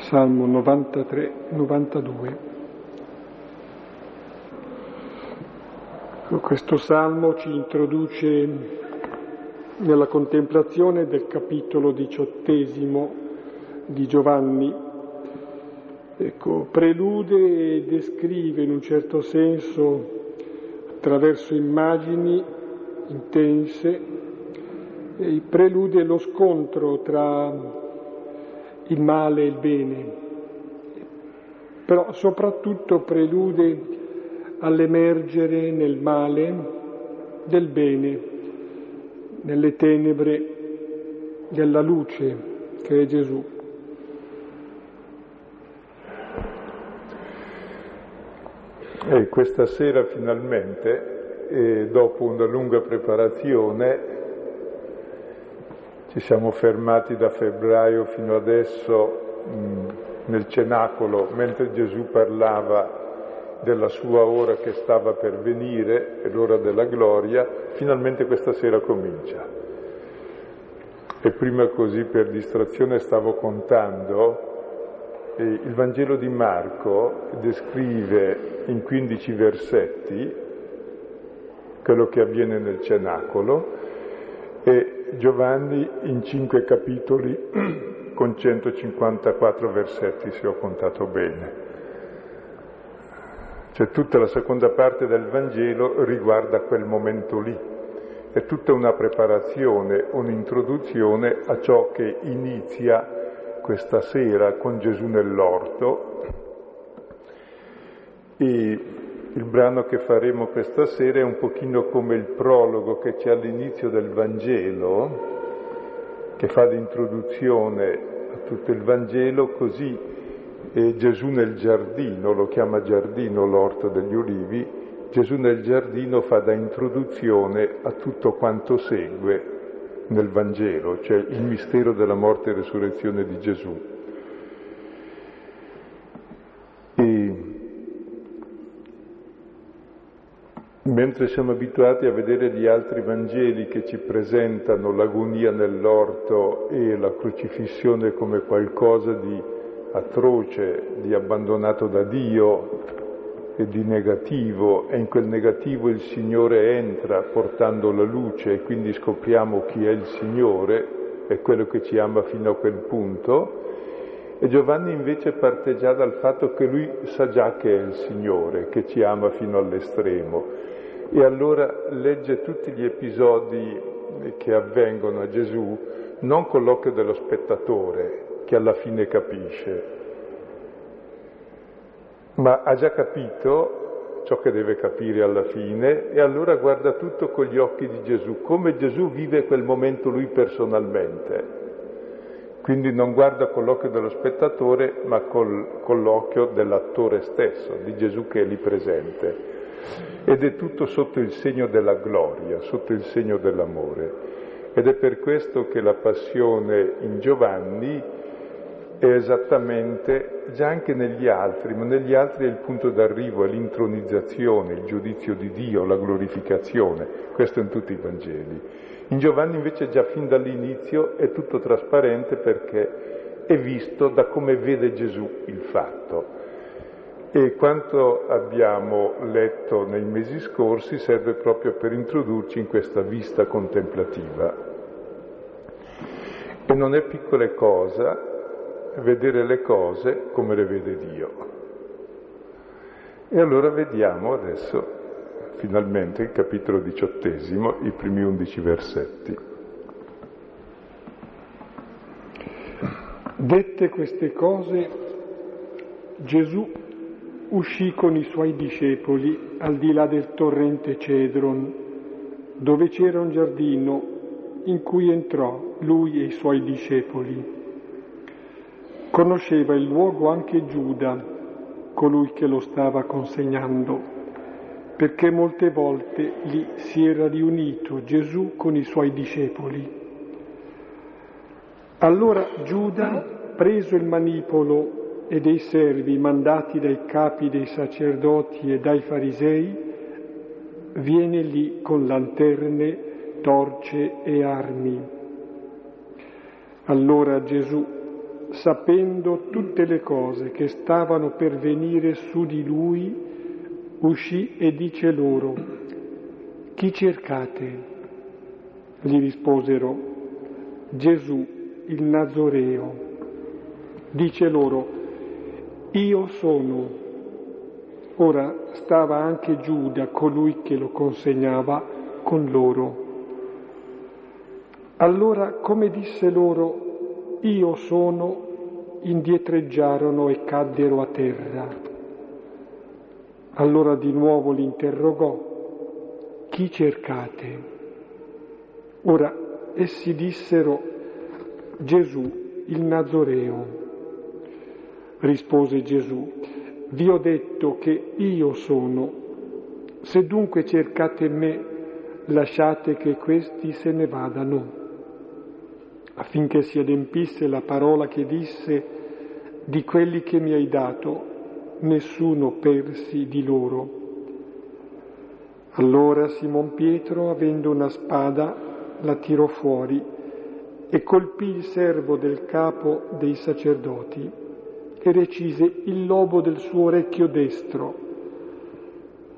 Salmo 93, 92. Questo salmo ci introduce nella contemplazione del capitolo diciottesimo di Giovanni. Ecco, prelude e descrive in un certo senso, attraverso immagini intense, prelude lo scontro tra il male e il bene, però soprattutto prelude all'emergere nel male del bene, nelle tenebre della luce che è Gesù. E questa sera finalmente, eh, dopo una lunga preparazione, ci siamo fermati da febbraio fino adesso nel cenacolo mentre Gesù parlava della sua ora che stava per venire e l'ora della gloria, finalmente questa sera comincia. E prima così per distrazione stavo contando, il Vangelo di Marco descrive in 15 versetti quello che avviene nel cenacolo e Giovanni in cinque capitoli con 154 versetti, se ho contato bene. Cioè tutta la seconda parte del Vangelo riguarda quel momento lì. È tutta una preparazione, un'introduzione a ciò che inizia questa sera con Gesù nell'orto. E il brano che faremo questa sera è un pochino come il prologo che c'è all'inizio del Vangelo, che fa l'introduzione a tutto il Vangelo, così eh, Gesù nel giardino, lo chiama giardino l'orto degli ulivi, Gesù nel giardino fa da introduzione a tutto quanto segue nel Vangelo, cioè il mistero della morte e resurrezione di Gesù. E Mentre siamo abituati a vedere gli altri Vangeli che ci presentano l'agonia nell'orto e la crocifissione come qualcosa di atroce, di abbandonato da Dio e di negativo, e in quel negativo il Signore entra portando la luce e quindi scopriamo chi è il Signore, è quello che ci ama fino a quel punto, e Giovanni invece parte già dal fatto che lui sa già che è il Signore, che ci ama fino all'estremo e allora legge tutti gli episodi che avvengono a Gesù non con l'occhio dello spettatore che alla fine capisce, ma ha già capito ciò che deve capire alla fine e allora guarda tutto con gli occhi di Gesù, come Gesù vive quel momento lui personalmente. Quindi non guarda con l'occhio dello spettatore, ma col, con l'occhio dell'attore stesso, di Gesù che è lì presente ed è tutto sotto il segno della gloria, sotto il segno dell'amore. Ed è per questo che la passione in Giovanni è esattamente, già anche negli altri, ma negli altri è il punto d'arrivo, è l'intronizzazione, il giudizio di Dio, la glorificazione, questo in tutti i Vangeli. In Giovanni invece già fin dall'inizio è tutto trasparente perché è visto da come vede Gesù il fatto. E quanto abbiamo letto nei mesi scorsi serve proprio per introdurci in questa vista contemplativa. E non è piccola cosa vedere le cose come le vede Dio. E allora vediamo adesso finalmente il capitolo diciottesimo, i primi undici versetti. Dette queste cose, Gesù uscì con i suoi discepoli al di là del torrente Cedron, dove c'era un giardino in cui entrò lui e i suoi discepoli. Conosceva il luogo anche Giuda, colui che lo stava consegnando, perché molte volte lì si era riunito Gesù con i suoi discepoli. Allora Giuda, preso il manipolo e dei servi mandati dai capi dei sacerdoti e dai farisei, viene lì con lanterne, torce e armi. Allora Gesù, sapendo tutte le cose che stavano per venire su di lui, uscì e dice loro, chi cercate? Gli risposero, Gesù, il Nazoreo. Dice loro, io sono. Ora stava anche Giuda, colui che lo consegnava, con loro. Allora, come disse loro, io sono, indietreggiarono e caddero a terra. Allora di nuovo li interrogò, chi cercate? Ora essi dissero, Gesù, il Nazoreo. Rispose Gesù, vi ho detto che io sono. Se dunque cercate me, lasciate che questi se ne vadano affinché si adempisse la parola che disse, di quelli che mi hai dato, nessuno persi di loro. Allora Simon Pietro, avendo una spada, la tirò fuori e colpì il servo del capo dei sacerdoti e recise il lobo del suo orecchio destro.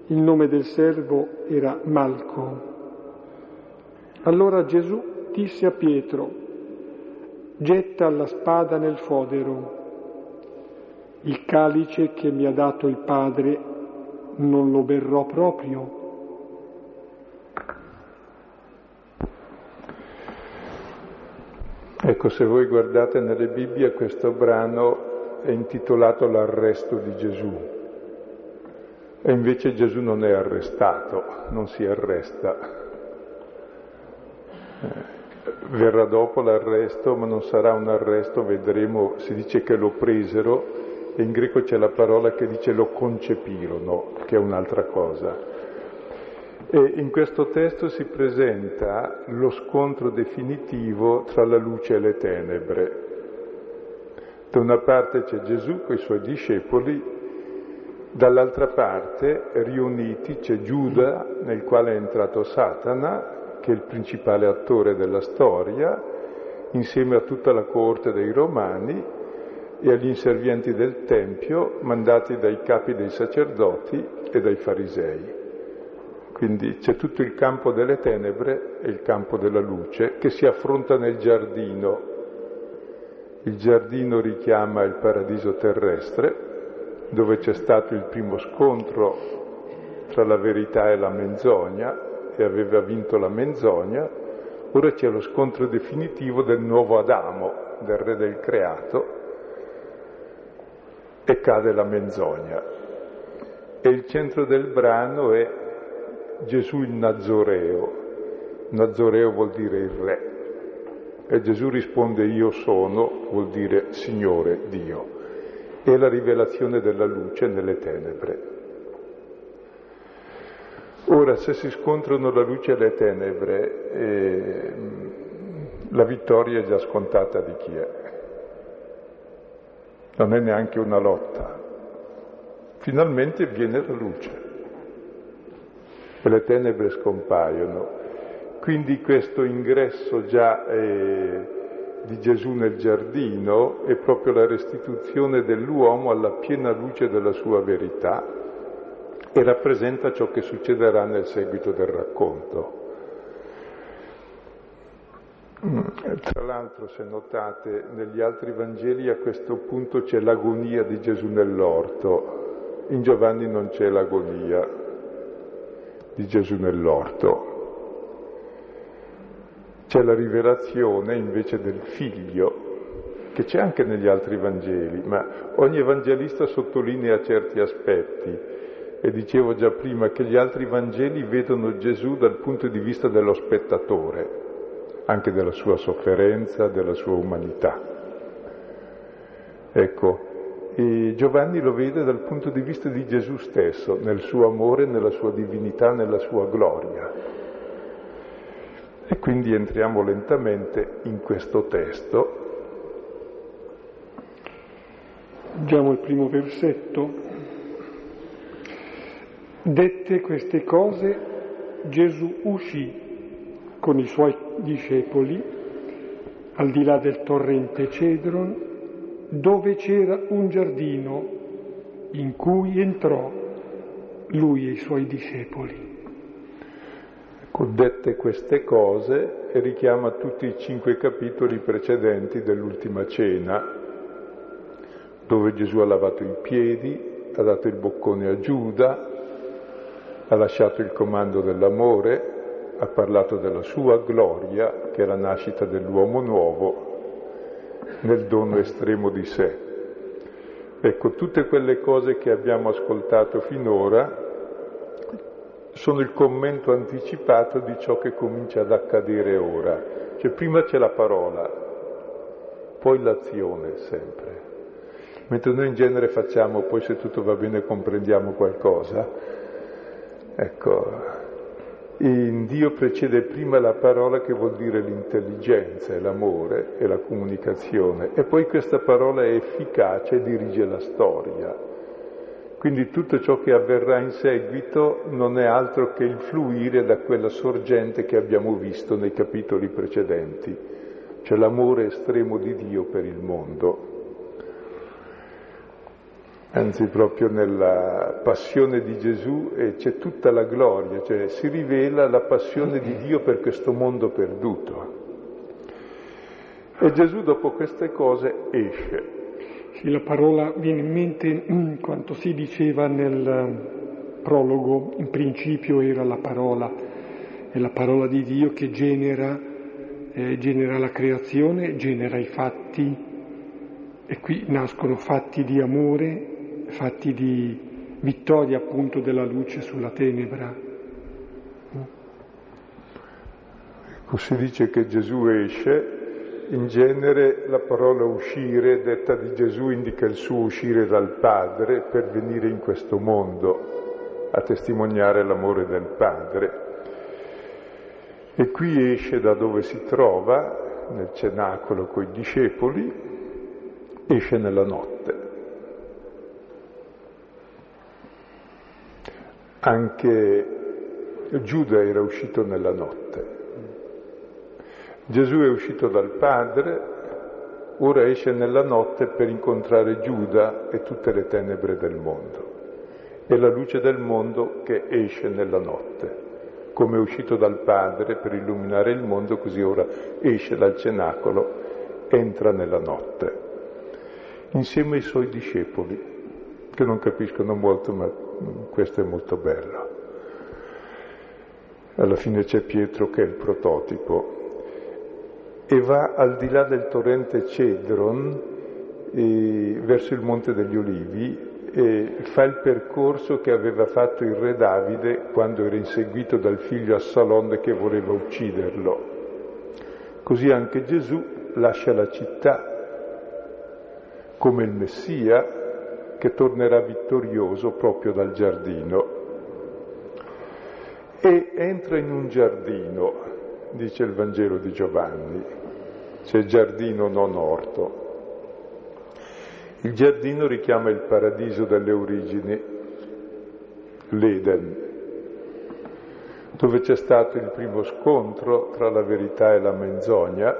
Il nome del servo era Malco. Allora Gesù disse a Pietro, getta la spada nel fodero. Il calice che mi ha dato il Padre non lo berrò proprio. Ecco, se voi guardate nelle Bibbie questo brano è intitolato L'arresto di Gesù. E invece Gesù non è arrestato, non si arresta. Eh verrà dopo l'arresto, ma non sarà un arresto, vedremo, si dice che lo presero e in greco c'è la parola che dice lo concepirono, che è un'altra cosa. E in questo testo si presenta lo scontro definitivo tra la luce e le tenebre. Da una parte c'è Gesù con i suoi discepoli, dall'altra parte, riuniti, c'è Giuda nel quale è entrato Satana che è il principale attore della storia, insieme a tutta la corte dei Romani e agli inservienti del Tempio mandati dai capi dei sacerdoti e dai farisei. Quindi c'è tutto il campo delle tenebre e il campo della luce che si affronta nel giardino. Il giardino richiama il paradiso terrestre, dove c'è stato il primo scontro tra la verità e la menzogna, e aveva vinto la menzogna, ora c'è lo scontro definitivo del nuovo Adamo, del re del creato, e cade la menzogna. E il centro del brano è Gesù il Nazoreo. Nazoreo vuol dire il re. E Gesù risponde io sono, vuol dire Signore Dio. È la rivelazione della luce nelle tenebre. Ora, se si scontrano la luce e le tenebre, eh, la vittoria è già scontata di chi è. Non è neanche una lotta. Finalmente viene la luce e le tenebre scompaiono. Quindi questo ingresso già eh, di Gesù nel giardino è proprio la restituzione dell'uomo alla piena luce della sua verità e rappresenta ciò che succederà nel seguito del racconto. Mm, tra l'altro, se notate, negli altri Vangeli a questo punto c'è l'agonia di Gesù nell'orto, in Giovanni non c'è l'agonia di Gesù nell'orto. C'è la rivelazione invece del figlio, che c'è anche negli altri Vangeli, ma ogni evangelista sottolinea certi aspetti e dicevo già prima che gli altri Vangeli vedono Gesù dal punto di vista dello spettatore, anche della sua sofferenza, della sua umanità. Ecco, Giovanni lo vede dal punto di vista di Gesù stesso, nel suo amore, nella sua divinità, nella sua gloria. E quindi entriamo lentamente in questo testo. Leggiamo il primo versetto. Dette queste cose, Gesù uscì con i suoi discepoli al di là del torrente Cedron dove c'era un giardino in cui entrò lui e i suoi discepoli. Dette queste cose richiama tutti i cinque capitoli precedenti dell'ultima cena, dove Gesù ha lavato i piedi, ha dato il boccone a Giuda, ha lasciato il comando dell'amore, ha parlato della sua gloria, che è la nascita dell'uomo nuovo, nel dono estremo di sé. Ecco, tutte quelle cose che abbiamo ascoltato finora sono il commento anticipato di ciò che comincia ad accadere ora. Cioè prima c'è la parola, poi l'azione sempre. Mentre noi in genere facciamo, poi se tutto va bene comprendiamo qualcosa. Ecco, in Dio precede prima la parola che vuol dire l'intelligenza e l'amore e la comunicazione e poi questa parola è efficace e dirige la storia. Quindi tutto ciò che avverrà in seguito non è altro che il fluire da quella sorgente che abbiamo visto nei capitoli precedenti, cioè l'amore estremo di Dio per il mondo anzi proprio nella passione di Gesù e c'è tutta la gloria, cioè si rivela la passione di Dio per questo mondo perduto. E Gesù dopo queste cose esce. Sì, la parola viene in mente quanto si diceva nel prologo, in principio era la parola, è la parola di Dio che genera, eh, genera la creazione, genera i fatti, e qui nascono fatti di amore, fatti di vittoria appunto della luce sulla tenebra. Si dice che Gesù esce, in genere la parola uscire, detta di Gesù, indica il suo uscire dal Padre per venire in questo mondo a testimoniare l'amore del Padre. E qui esce da dove si trova, nel cenacolo coi discepoli, esce nella notte. Anche Giuda era uscito nella notte. Gesù è uscito dal Padre, ora esce nella notte per incontrare Giuda e tutte le tenebre del mondo. È la luce del mondo che esce nella notte. Come è uscito dal Padre per illuminare il mondo, così ora esce dal cenacolo, entra nella notte, insieme ai suoi discepoli, che non capiscono molto, ma questo è molto bello. Alla fine c'è Pietro che è il prototipo e va al di là del torrente Cedron e, verso il Monte degli Olivi e fa il percorso che aveva fatto il re Davide quando era inseguito dal figlio Assalonde che voleva ucciderlo. Così anche Gesù lascia la città come il Messia che tornerà vittorioso proprio dal giardino. E entra in un giardino, dice il Vangelo di Giovanni, c'è giardino non orto. Il giardino richiama il paradiso delle origini, l'Eden, dove c'è stato il primo scontro tra la verità e la menzogna,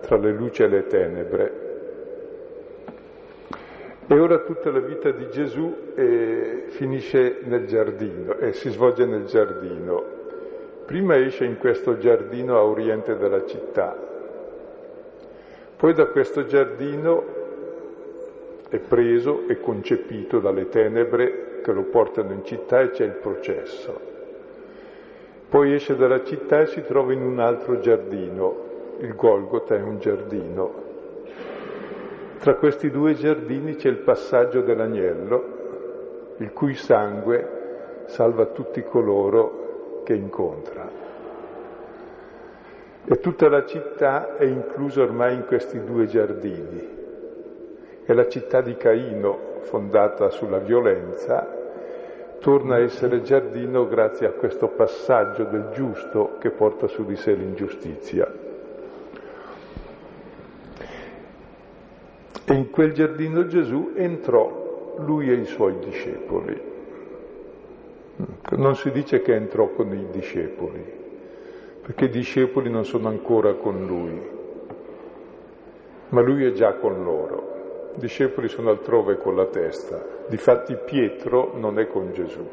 tra le luci e le tenebre, e ora tutta la vita di Gesù eh, finisce nel giardino e eh, si svolge nel giardino. Prima esce in questo giardino a oriente della città, poi da questo giardino è preso e concepito dalle tenebre che lo portano in città e c'è il processo. Poi esce dalla città e si trova in un altro giardino, il Golgota è un giardino, tra questi due giardini c'è il passaggio dell'agnello, il cui sangue salva tutti coloro che incontra. E tutta la città è inclusa ormai in questi due giardini. E la città di Caino, fondata sulla violenza, torna a essere giardino grazie a questo passaggio del giusto che porta su di sé l'ingiustizia. E in quel giardino Gesù entrò lui e i suoi discepoli. Non si dice che entrò con i discepoli, perché i discepoli non sono ancora con lui, ma lui è già con loro. i discepoli sono altrove con la testa, difatti Pietro non è con Gesù,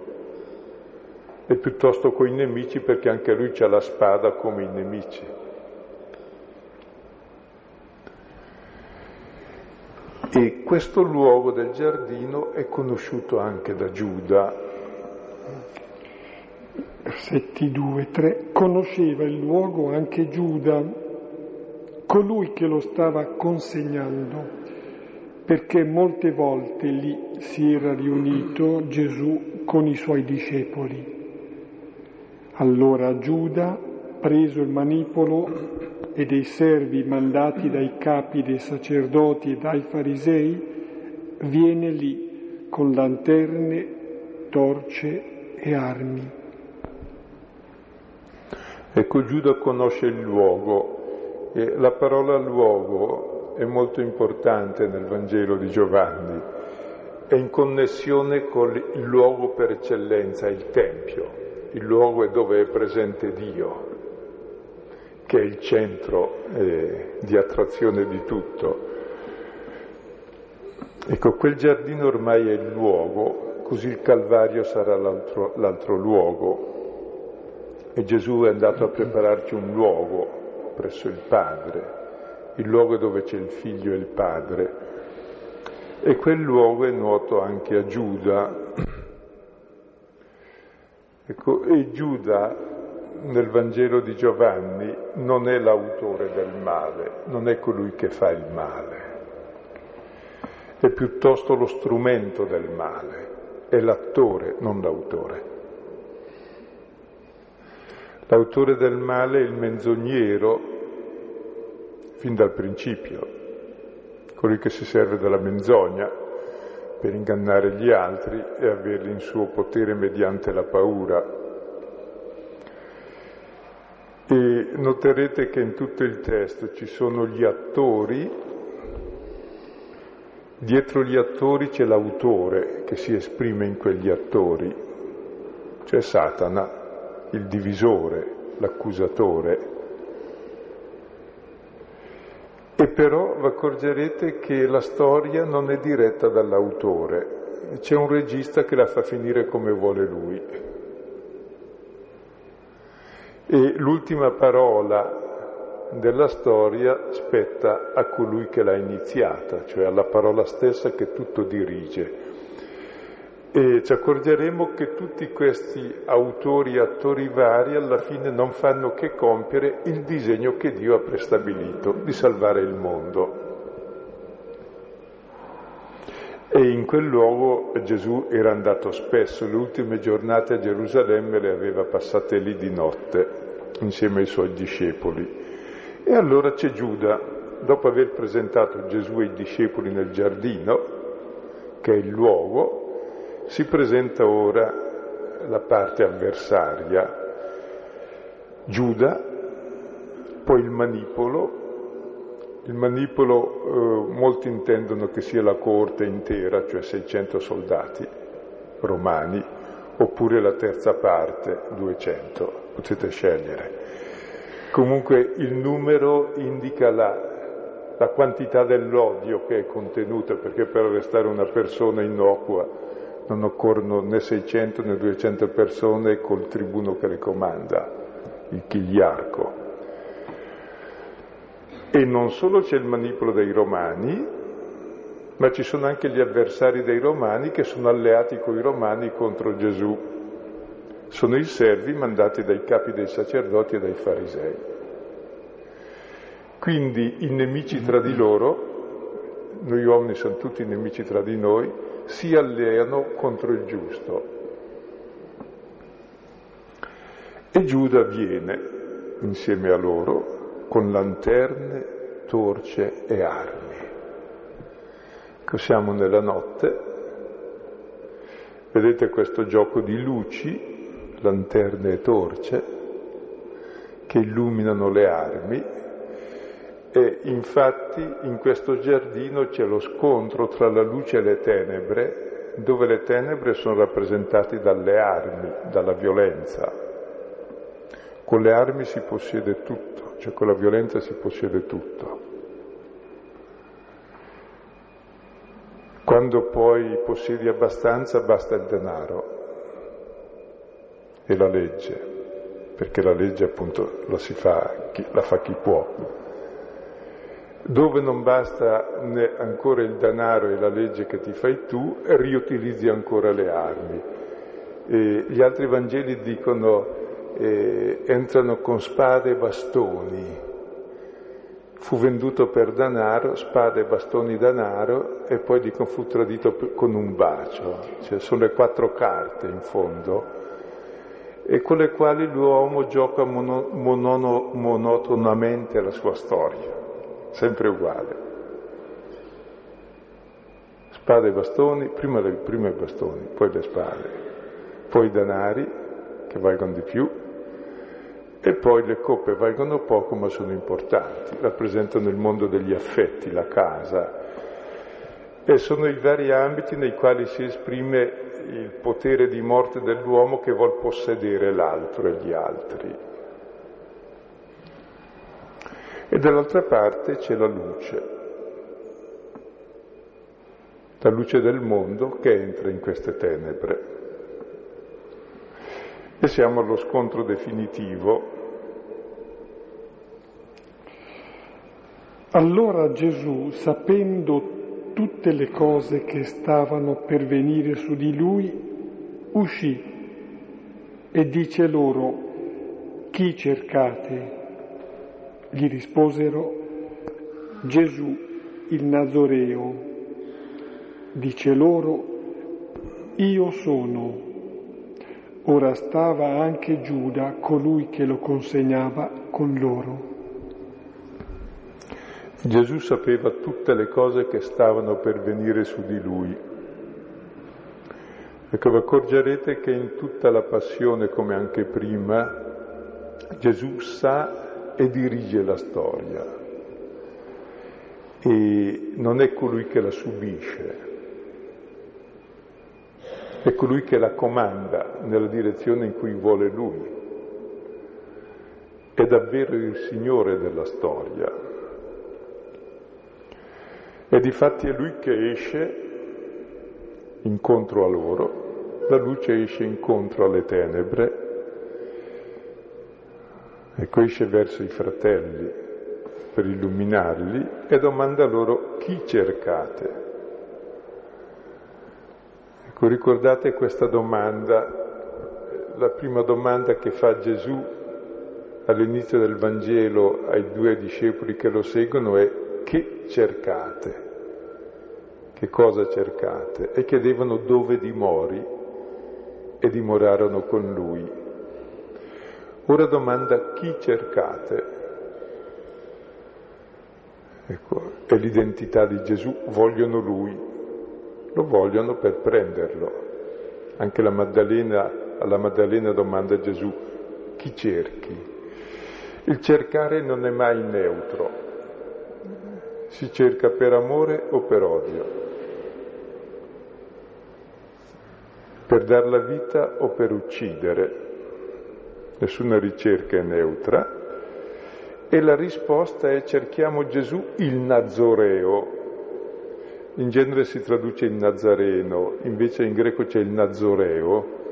è piuttosto con i nemici perché anche lui ha la spada come i nemici. E questo luogo del giardino è conosciuto anche da Giuda. Versetti 2, 3. Conosceva il luogo anche Giuda, colui che lo stava consegnando perché molte volte lì si era riunito Gesù con i suoi discepoli. Allora Giuda, preso il manipolo e dei servi mandati dai capi dei sacerdoti e dai farisei, viene lì con lanterne, torce e armi. Ecco, Giuda conosce il luogo e la parola luogo è molto importante nel Vangelo di Giovanni, è in connessione con il luogo per eccellenza, il Tempio, il luogo dove è presente Dio, che è il centro eh, di attrazione di tutto. Ecco, quel giardino ormai è il luogo, così il Calvario sarà l'altro, l'altro luogo. E Gesù è andato a prepararci un luogo presso il Padre il luogo dove c'è il figlio e il padre. E quel luogo è noto anche a Giuda. Ecco, e Giuda nel Vangelo di Giovanni non è l'autore del male, non è colui che fa il male, è piuttosto lo strumento del male, è l'attore, non l'autore. L'autore del male è il menzognero fin dal principio, colui che si serve della menzogna per ingannare gli altri e averli in suo potere mediante la paura. E noterete che in tutto il testo ci sono gli attori, dietro gli attori c'è l'autore che si esprime in quegli attori, cioè Satana, il divisore, l'accusatore. E però vi accorgerete che la storia non è diretta dall'autore, c'è un regista che la fa finire come vuole lui. E l'ultima parola della storia spetta a colui che l'ha iniziata, cioè alla parola stessa che tutto dirige. E ci accorgeremo che tutti questi autori e attori vari alla fine non fanno che compiere il disegno che Dio ha prestabilito di salvare il mondo. E in quel luogo Gesù era andato spesso, le ultime giornate a Gerusalemme le aveva passate lì di notte insieme ai suoi discepoli. E allora c'è Giuda, dopo aver presentato Gesù e i discepoli nel giardino, che è il luogo, si presenta ora la parte avversaria, Giuda, poi il manipolo, il manipolo eh, molti intendono che sia la coorte intera, cioè 600 soldati romani, oppure la terza parte, 200, potete scegliere. Comunque il numero indica la, la quantità dell'odio che è contenuta, perché per arrestare una persona innocua non occorrono né 600 né 200 persone col tribuno che le comanda, il chigliarco. E non solo c'è il manipolo dei romani, ma ci sono anche gli avversari dei romani che sono alleati con i romani contro Gesù. Sono i servi mandati dai capi dei sacerdoti e dai farisei. Quindi i nemici tra di loro, noi uomini siamo tutti nemici tra di noi, si alleano contro il giusto. E Giuda viene insieme a loro con lanterne, torce e armi. Siamo nella notte, vedete questo gioco di luci, lanterne e torce, che illuminano le armi e infatti in questo giardino c'è lo scontro tra la luce e le tenebre, dove le tenebre sono rappresentate dalle armi, dalla violenza. Con le armi si possiede tutto, cioè con la violenza si possiede tutto. Quando poi possiedi abbastanza basta il denaro e la legge, perché la legge appunto la fa, la fa chi può. Dove non basta ancora il denaro e la legge che ti fai tu, riutilizzi ancora le armi. E gli altri Vangeli dicono eh, entrano con spade e bastoni. Fu venduto per denaro, spade bastoni denaro, e poi dicono fu tradito con un bacio. Cioè sono le quattro carte in fondo e con le quali l'uomo gioca mono, monono, monotonamente la sua storia, sempre uguale. Spade e bastoni, prima, le, prima i bastoni, poi le spade, poi i denari che valgono di più e poi le coppe valgono poco ma sono importanti, rappresentano il mondo degli affetti, la casa e sono i vari ambiti nei quali si esprime il potere di morte dell'uomo che vuol possedere l'altro e gli altri. E dall'altra parte c'è la luce, la luce del mondo che entra in queste tenebre. E siamo allo scontro definitivo. Allora Gesù, sapendo tutte le cose che stavano per venire su di lui, uscì e dice loro, chi cercate? Gli risposero, Gesù il Nazoreo. Dice loro, io sono. Ora stava anche Giuda, colui che lo consegnava, con loro. Gesù sapeva tutte le cose che stavano per venire su di lui. Ecco, vi accorgerete che in tutta la passione, come anche prima, Gesù sa e dirige la storia e non è colui che la subisce, è colui che la comanda nella direzione in cui vuole lui. È davvero il Signore della storia. E difatti è lui che esce incontro a loro, la luce esce incontro alle tenebre, ecco esce verso i fratelli per illuminarli e domanda loro chi cercate. Ecco, ricordate questa domanda, la prima domanda che fa Gesù all'inizio del Vangelo ai due discepoli che lo seguono è che cercate? che cosa cercate e chiedevano dove dimori e dimorarono con lui. Ora domanda chi cercate? Ecco, è l'identità di Gesù, vogliono lui, lo vogliono per prenderlo. Anche la Maddalena, alla Maddalena domanda Gesù, chi cerchi? Il cercare non è mai neutro, si cerca per amore o per odio. per dar la vita o per uccidere. Nessuna ricerca è neutra. E la risposta è cerchiamo Gesù il Nazoreo. In genere si traduce il Nazareno, invece in greco c'è il Nazoreo.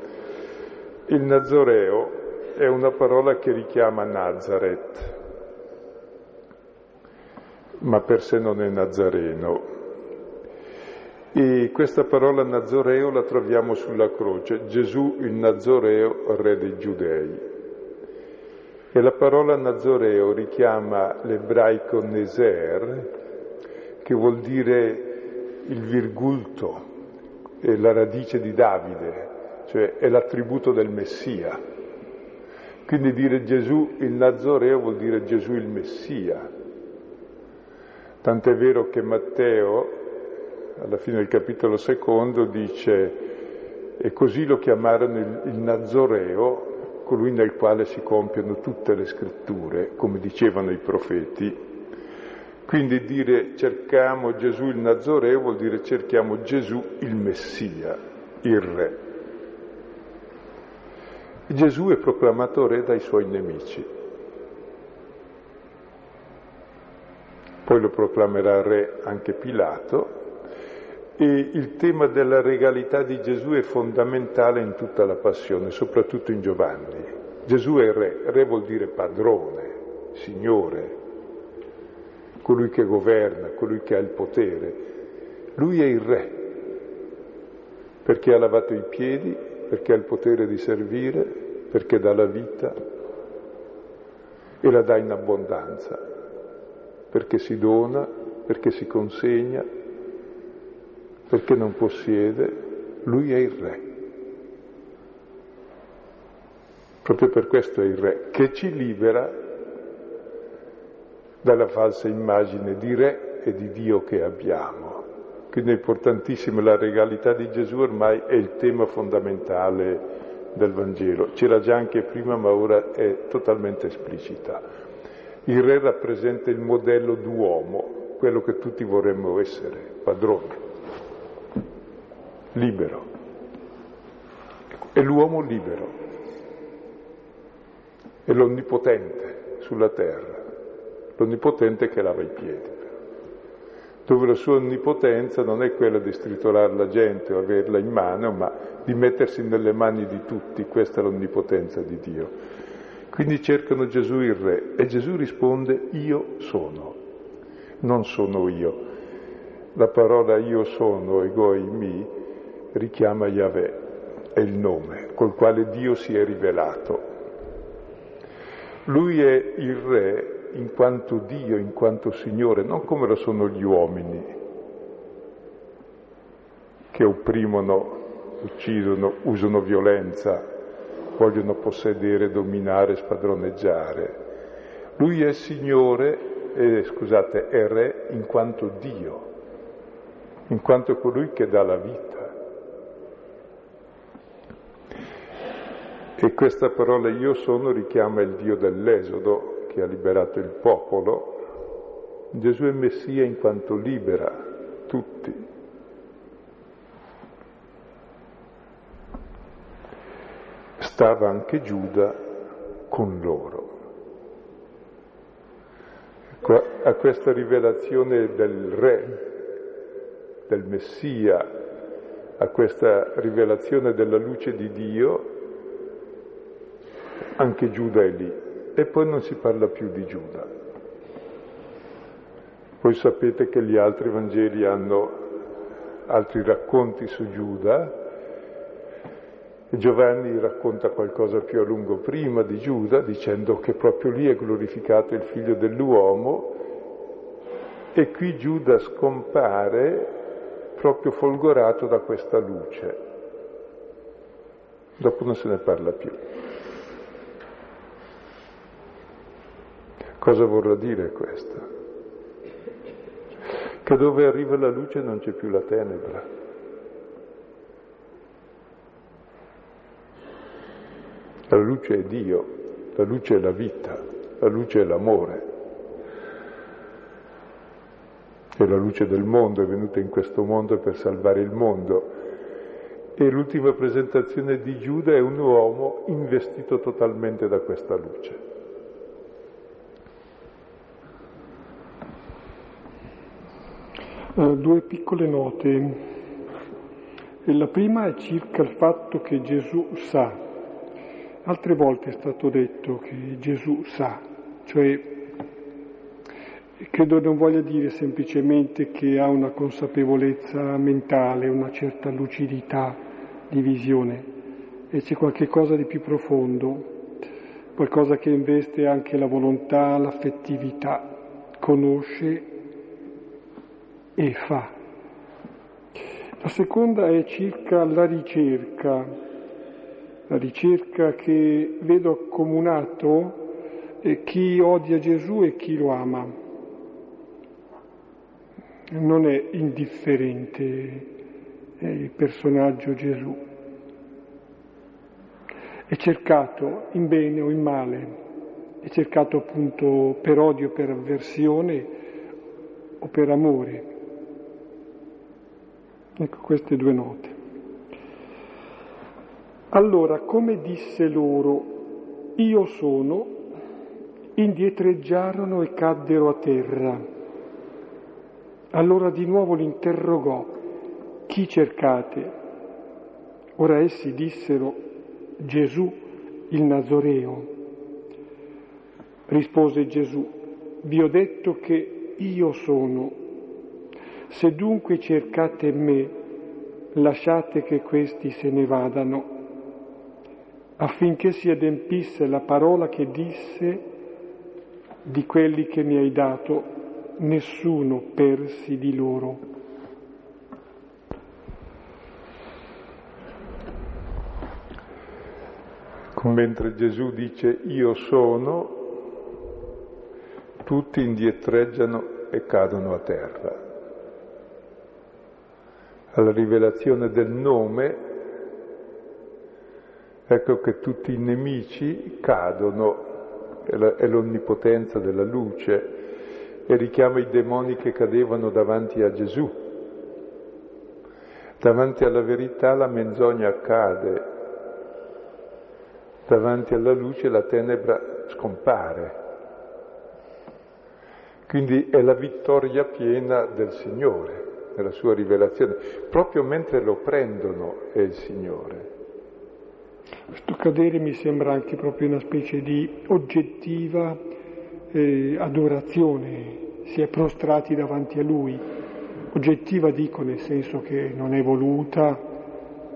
Il Nazoreo è una parola che richiama Nazareth, ma per sé non è Nazareno, e questa parola Nazoreo la troviamo sulla croce, Gesù il Nazoreo, re dei Giudei. E la parola Nazoreo richiama l'ebraico Neser, che vuol dire il virgulto, è la radice di Davide, cioè è l'attributo del Messia. Quindi dire Gesù il Nazoreo vuol dire Gesù il Messia. Tant'è vero che Matteo alla fine del capitolo secondo dice e così lo chiamarono il, il Nazoreo, colui nel quale si compiono tutte le scritture, come dicevano i profeti. Quindi dire cerchiamo Gesù il Nazoreo vuol dire cerchiamo Gesù il Messia, il Re. Gesù è proclamato Re dai suoi nemici. Poi lo proclamerà Re anche Pilato E il tema della regalità di Gesù è fondamentale in tutta la passione, soprattutto in Giovanni. Gesù è re, re vuol dire padrone, signore, colui che governa, colui che ha il potere. Lui è il re, perché ha lavato i piedi, perché ha il potere di servire, perché dà la vita e la dà in abbondanza, perché si dona, perché si consegna, perché non possiede, lui è il re. Proprio per questo è il re, che ci libera dalla falsa immagine di re e di Dio che abbiamo. Quindi è importantissima la regalità di Gesù, ormai è il tema fondamentale del Vangelo. C'era già anche prima, ma ora è totalmente esplicita. Il re rappresenta il modello d'uomo, quello che tutti vorremmo essere, padrone, libero. È l'uomo libero, è l'onnipotente sulla terra, l'onnipotente che lava i piedi dove la sua onnipotenza non è quella di stritolare la gente o averla in mano, ma di mettersi nelle mani di tutti, questa è l'onnipotenza di Dio. Quindi cercano Gesù il Re e Gesù risponde io sono, non sono io. La parola io sono, egoi mi, richiama Yahweh, è il nome col quale Dio si è rivelato. Lui è il Re in quanto Dio, in quanto Signore, non come lo sono gli uomini che opprimono, uccidono, usano violenza, vogliono possedere, dominare, spadroneggiare. Lui è Signore, eh, scusate, è Re in quanto Dio, in quanto colui che dà la vita. E questa parola io sono richiama il Dio dell'Esodo, che ha liberato il popolo, Gesù è Messia in quanto libera tutti. Stava anche Giuda con loro. A questa rivelazione del Re, del Messia, a questa rivelazione della luce di Dio, anche Giuda è lì e poi non si parla più di Giuda. Voi sapete che gli altri Vangeli hanno altri racconti su Giuda, Giovanni racconta qualcosa più a lungo prima di Giuda, dicendo che proprio lì è glorificato il figlio dell'uomo, e qui Giuda scompare proprio folgorato da questa luce. Dopo non se ne parla più. Cosa vorrà dire questo? Che dove arriva la luce non c'è più la tenebra. La luce è Dio, la luce è la vita, la luce è l'amore. È la luce del mondo, è venuta in questo mondo per salvare il mondo. E l'ultima presentazione di Giuda è un uomo investito totalmente da questa luce. Uh, due piccole note. La prima è circa il fatto che Gesù sa. Altre volte è stato detto che Gesù sa, cioè credo non voglia dire semplicemente che ha una consapevolezza mentale, una certa lucidità di visione, e c'è qualche cosa di più profondo, qualcosa che investe anche la volontà, l'affettività, conosce e fa. La seconda è circa la ricerca, la ricerca che vedo accomunato chi odia Gesù e chi lo ama. Non è indifferente il personaggio Gesù. È cercato in bene o in male, è cercato appunto per odio, per avversione o per amore. Ecco queste due note. Allora, come disse loro, io sono, indietreggiarono e caddero a terra. Allora di nuovo li interrogò, chi cercate? Ora essi dissero Gesù il Nazoreo. Rispose Gesù, vi ho detto che io sono. Se dunque cercate me, lasciate che questi se ne vadano, affinché si adempisse la parola che disse di quelli che mi hai dato, nessuno persi di loro. Mentre Gesù dice io sono, tutti indietreggiano e cadono a terra. Alla rivelazione del nome, ecco che tutti i nemici cadono è l'onnipotenza della luce e richiama i demoni che cadevano davanti a Gesù. Davanti alla verità la menzogna cade, davanti alla luce la tenebra scompare. Quindi è la vittoria piena del Signore, nella sua rivelazione. Proprio mentre lo prendono è il Signore. Questo cadere mi sembra anche proprio una specie di oggettiva eh, adorazione, si è prostrati davanti a Lui. Oggettiva dico nel senso che non è voluta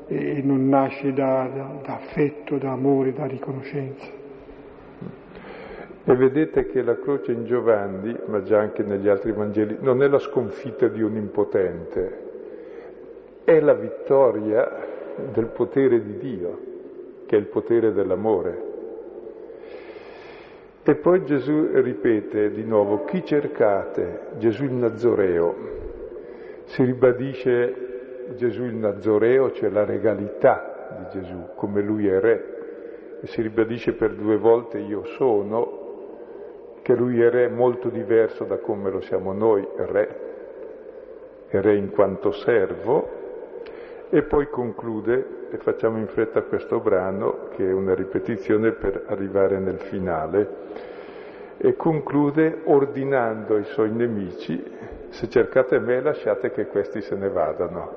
e non nasce da, da, da affetto, da amore, da riconoscenza. E vedete che la croce in Giovanni, ma già anche negli altri Vangeli, non è la sconfitta di un impotente, è la vittoria del potere di Dio che è il potere dell'amore. E poi Gesù ripete di nuovo, chi cercate? Gesù il Nazoreo. Si ribadisce Gesù il Nazoreo, cioè la regalità di Gesù, come lui è re. E si ribadisce per due volte io sono, che lui è re molto diverso da come lo siamo noi, re. È re in quanto servo, e poi conclude, e facciamo in fretta questo brano, che è una ripetizione per arrivare nel finale, e conclude ordinando ai suoi nemici, se cercate me lasciate che questi se ne vadano,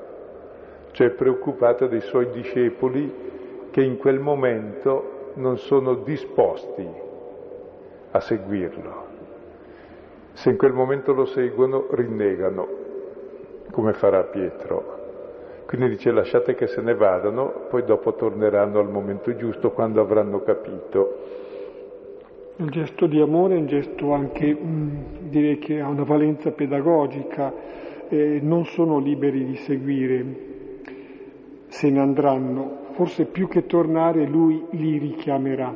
cioè preoccupato dei suoi discepoli che in quel momento non sono disposti a seguirlo. Se in quel momento lo seguono, rinnegano, come farà Pietro. Quindi dice lasciate che se ne vadano, poi dopo torneranno al momento giusto quando avranno capito. Il gesto di amore è un gesto anche, mh, direi che ha una valenza pedagogica, eh, non sono liberi di seguire, se ne andranno, forse più che tornare lui li richiamerà,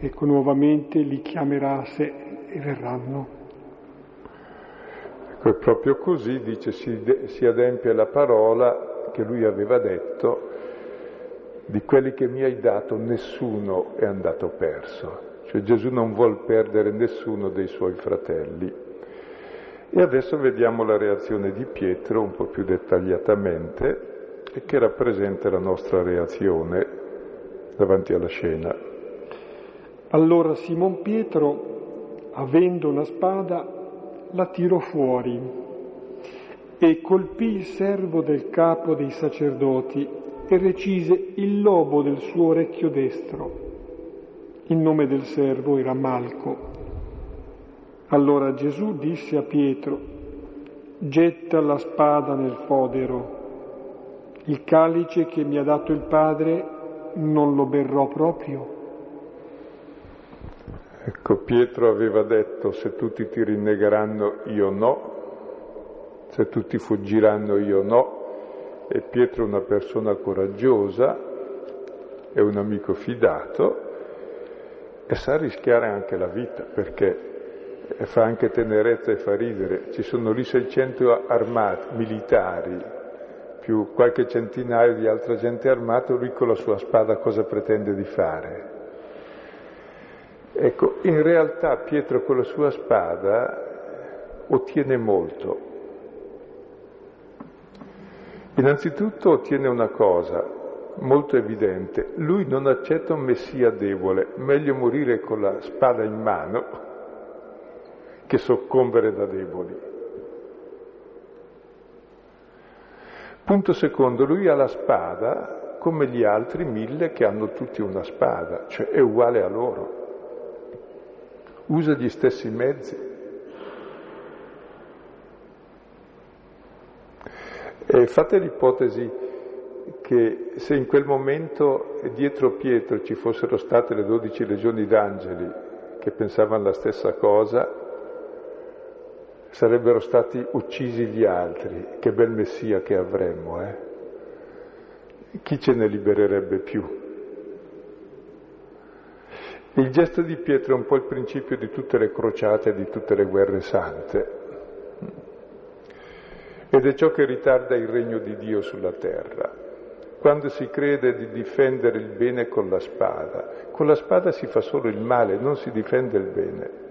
ecco nuovamente li chiamerà a sé e verranno. Ecco, proprio così dice si, de, si adempie la parola che lui aveva detto, di quelli che mi hai dato nessuno è andato perso. Cioè Gesù non vuol perdere nessuno dei suoi fratelli. E adesso vediamo la reazione di Pietro un po' più dettagliatamente e che rappresenta la nostra reazione davanti alla scena. Allora Simon Pietro, avendo una spada, la tirò fuori e colpì il servo del capo dei sacerdoti e recise il lobo del suo orecchio destro. Il nome del servo era Malco. Allora Gesù disse a Pietro, getta la spada nel fodero. Il calice che mi ha dato il Padre non lo berrò proprio. Ecco, Pietro aveva detto se tutti ti rinnegheranno io no, se tutti fuggiranno io no, e Pietro è una persona coraggiosa, è un amico fidato e sa rischiare anche la vita perché fa anche tenerezza e fa ridere. Ci sono lì 600 armati, militari, più qualche centinaio di altra gente armata, lui con la sua spada cosa pretende di fare? Ecco, in realtà Pietro con la sua spada ottiene molto. Innanzitutto ottiene una cosa molto evidente, lui non accetta un messia debole, meglio morire con la spada in mano che soccombere da deboli. Punto secondo, lui ha la spada come gli altri mille che hanno tutti una spada, cioè è uguale a loro. Usa gli stessi mezzi. E fate l'ipotesi che se in quel momento dietro Pietro ci fossero state le dodici legioni d'angeli che pensavano la stessa cosa, sarebbero stati uccisi gli altri. Che bel messia che avremmo, eh? Chi ce ne libererebbe più? Il gesto di Pietro è un po' il principio di tutte le crociate di tutte le guerre sante. Ed è ciò che ritarda il regno di Dio sulla terra. Quando si crede di difendere il bene con la spada, con la spada si fa solo il male, non si difende il bene.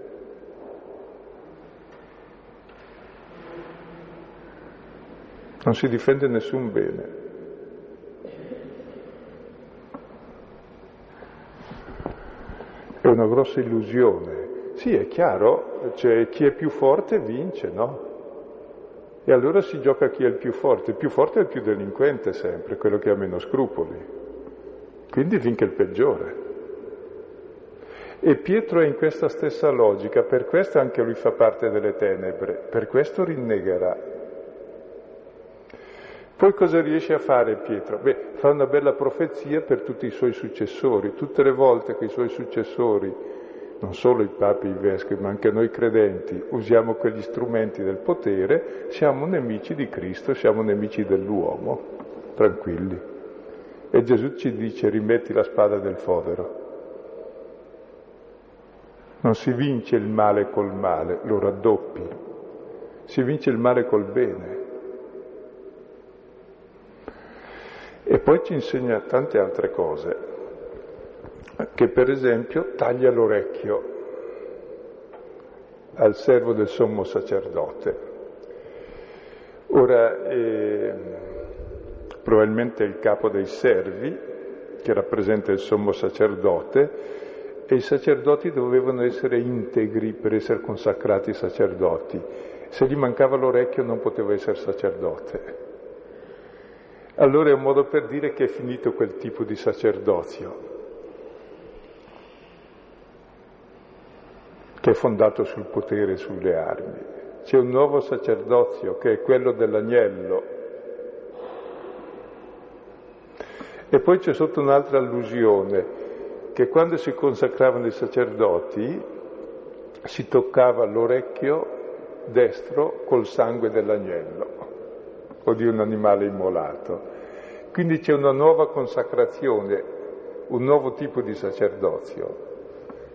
non si difende nessun bene. È una grossa illusione. Sì, è chiaro, cioè, chi è più forte vince, no? E allora si gioca chi è il più forte. Il più forte è il più delinquente sempre, quello che ha meno scrupoli. Quindi vince il peggiore. E Pietro è in questa stessa logica, per questo anche lui fa parte delle tenebre, per questo rinnegherà. Poi cosa riesce a fare Pietro? Beh, fa una bella profezia per tutti i suoi successori. Tutte le volte che i suoi successori, non solo i papi e i vescovi, ma anche noi credenti, usiamo quegli strumenti del potere, siamo nemici di Cristo, siamo nemici dell'uomo, tranquilli. E Gesù ci dice rimetti la spada del fodero. Non si vince il male col male, lo raddoppi. Si vince il male col bene. E poi ci insegna tante altre cose, che per esempio taglia l'orecchio al servo del sommo sacerdote. Ora, eh, probabilmente il capo dei servi, che rappresenta il sommo sacerdote, e i sacerdoti dovevano essere integri per essere consacrati sacerdoti. Se gli mancava l'orecchio non poteva essere sacerdote. Allora è un modo per dire che è finito quel tipo di sacerdozio, che è fondato sul potere e sulle armi. C'è un nuovo sacerdozio che è quello dell'agnello. E poi c'è sotto un'altra allusione, che quando si consacravano i sacerdoti si toccava l'orecchio destro col sangue dell'agnello o di un animale immolato. Quindi c'è una nuova consacrazione, un nuovo tipo di sacerdozio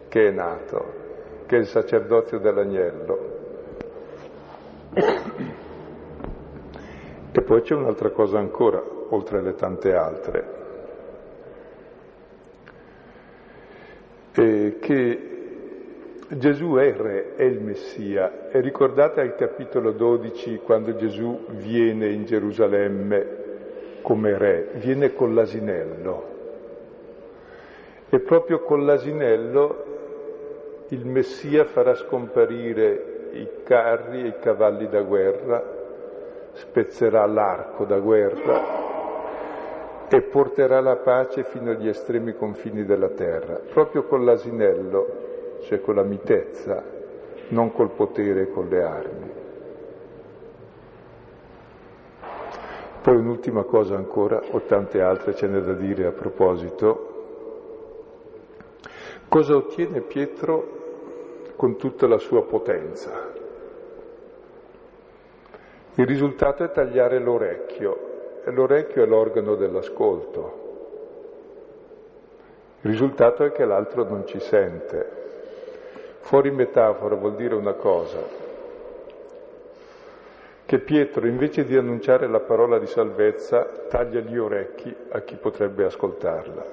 che è nato, che è il sacerdozio dell'agnello. E poi c'è un'altra cosa ancora, oltre alle tante altre, eh, che Gesù è il re, è il Messia. E ricordate al capitolo 12 quando Gesù viene in Gerusalemme come re, viene con l'asinello. E proprio con l'asinello il Messia farà scomparire i carri e i cavalli da guerra, spezzerà l'arco da guerra e porterà la pace fino agli estremi confini della terra, proprio con l'asinello cioè con la mitezza, non col potere e con le armi. Poi un'ultima cosa ancora, o tante altre ce n'è da dire a proposito. Cosa ottiene Pietro con tutta la sua potenza? Il risultato è tagliare l'orecchio, e l'orecchio è l'organo dell'ascolto. Il risultato è che l'altro non ci sente, Fuori metafora vuol dire una cosa, che Pietro invece di annunciare la parola di salvezza taglia gli orecchi a chi potrebbe ascoltarla.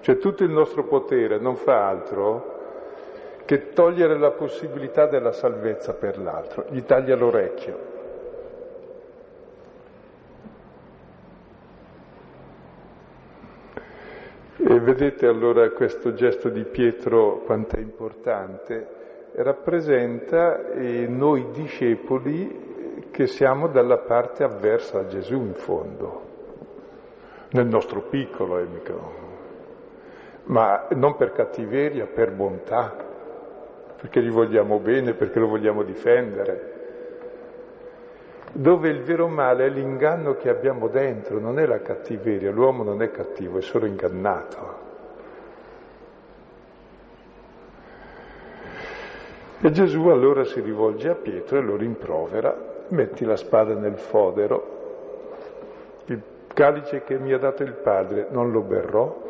Cioè tutto il nostro potere non fa altro che togliere la possibilità della salvezza per l'altro, gli taglia l'orecchio. E vedete allora questo gesto di Pietro quanto è importante, rappresenta eh, noi discepoli che siamo dalla parte avversa a Gesù in fondo, nel nostro piccolo, eh, ma non per cattiveria, per bontà, perché gli vogliamo bene, perché lo vogliamo difendere. Dove il vero male è l'inganno che abbiamo dentro, non è la cattiveria, l'uomo non è cattivo, è solo ingannato. E Gesù allora si rivolge a Pietro e lo rimprovera metti la spada nel fodero, il calice che mi ha dato il padre non lo berrò,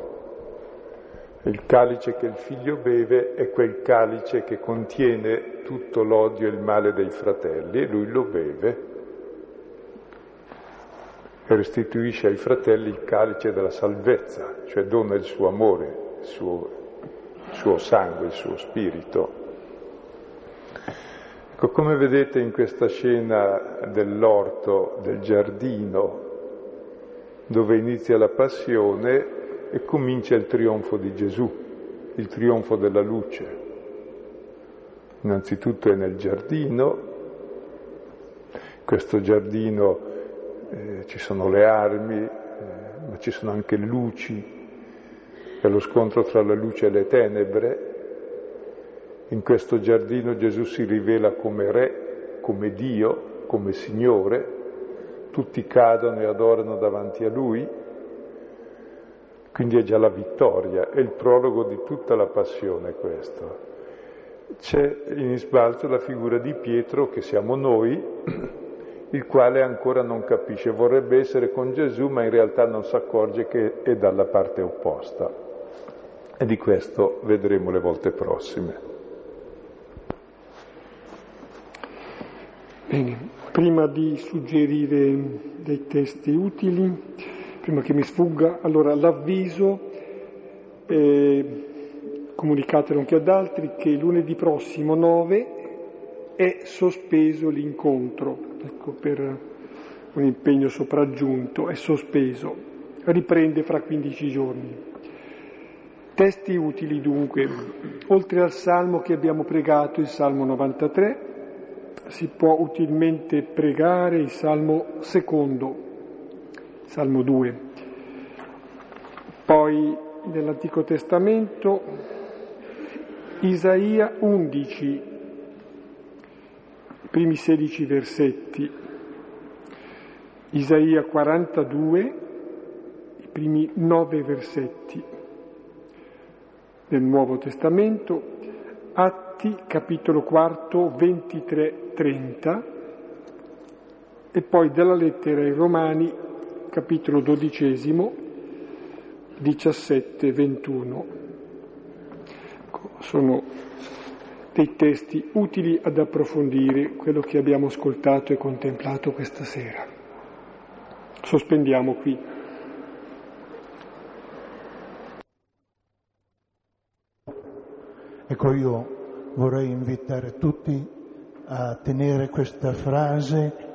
il calice che il figlio beve è quel calice che contiene tutto l'odio e il male dei fratelli e lui lo beve e restituisce ai fratelli il calice della salvezza, cioè dona il suo amore, il suo, il suo sangue, il suo spirito. Ecco, come vedete in questa scena dell'orto, del giardino, dove inizia la passione e comincia il trionfo di Gesù, il trionfo della luce. Innanzitutto è nel giardino, in questo giardino eh, ci sono le armi, eh, ma ci sono anche luci, è lo scontro tra la luce e le tenebre, in questo giardino Gesù si rivela come Re, come Dio, come Signore, tutti cadono e adorano davanti a Lui, quindi è già la vittoria, è il prologo di tutta la passione questo. C'è in sbalzo la figura di Pietro, che siamo noi, il quale ancora non capisce, vorrebbe essere con Gesù, ma in realtà non si accorge che è dalla parte opposta. E di questo vedremo le volte prossime. Bene, prima di suggerire dei testi utili, prima che mi sfugga, allora l'avviso, eh, comunicatelo anche ad altri, che lunedì prossimo 9 è sospeso l'incontro, ecco, per un impegno sopraggiunto, è sospeso, riprende fra 15 giorni. Testi utili dunque, oltre al salmo che abbiamo pregato, il salmo 93, si può utilmente pregare il Salmo secondo, Salmo 2. Poi nell'Antico Testamento Isaia 11, i primi 16 versetti, Isaia 42, i primi 9 versetti del Nuovo Testamento, Atti capitolo 4 23-30 e poi dalla lettera ai Romani capitolo 12 17-21. Ecco, sono dei testi utili ad approfondire quello che abbiamo ascoltato e contemplato questa sera. Sospendiamo qui. Ecco, io vorrei invitare tutti a tenere questa frase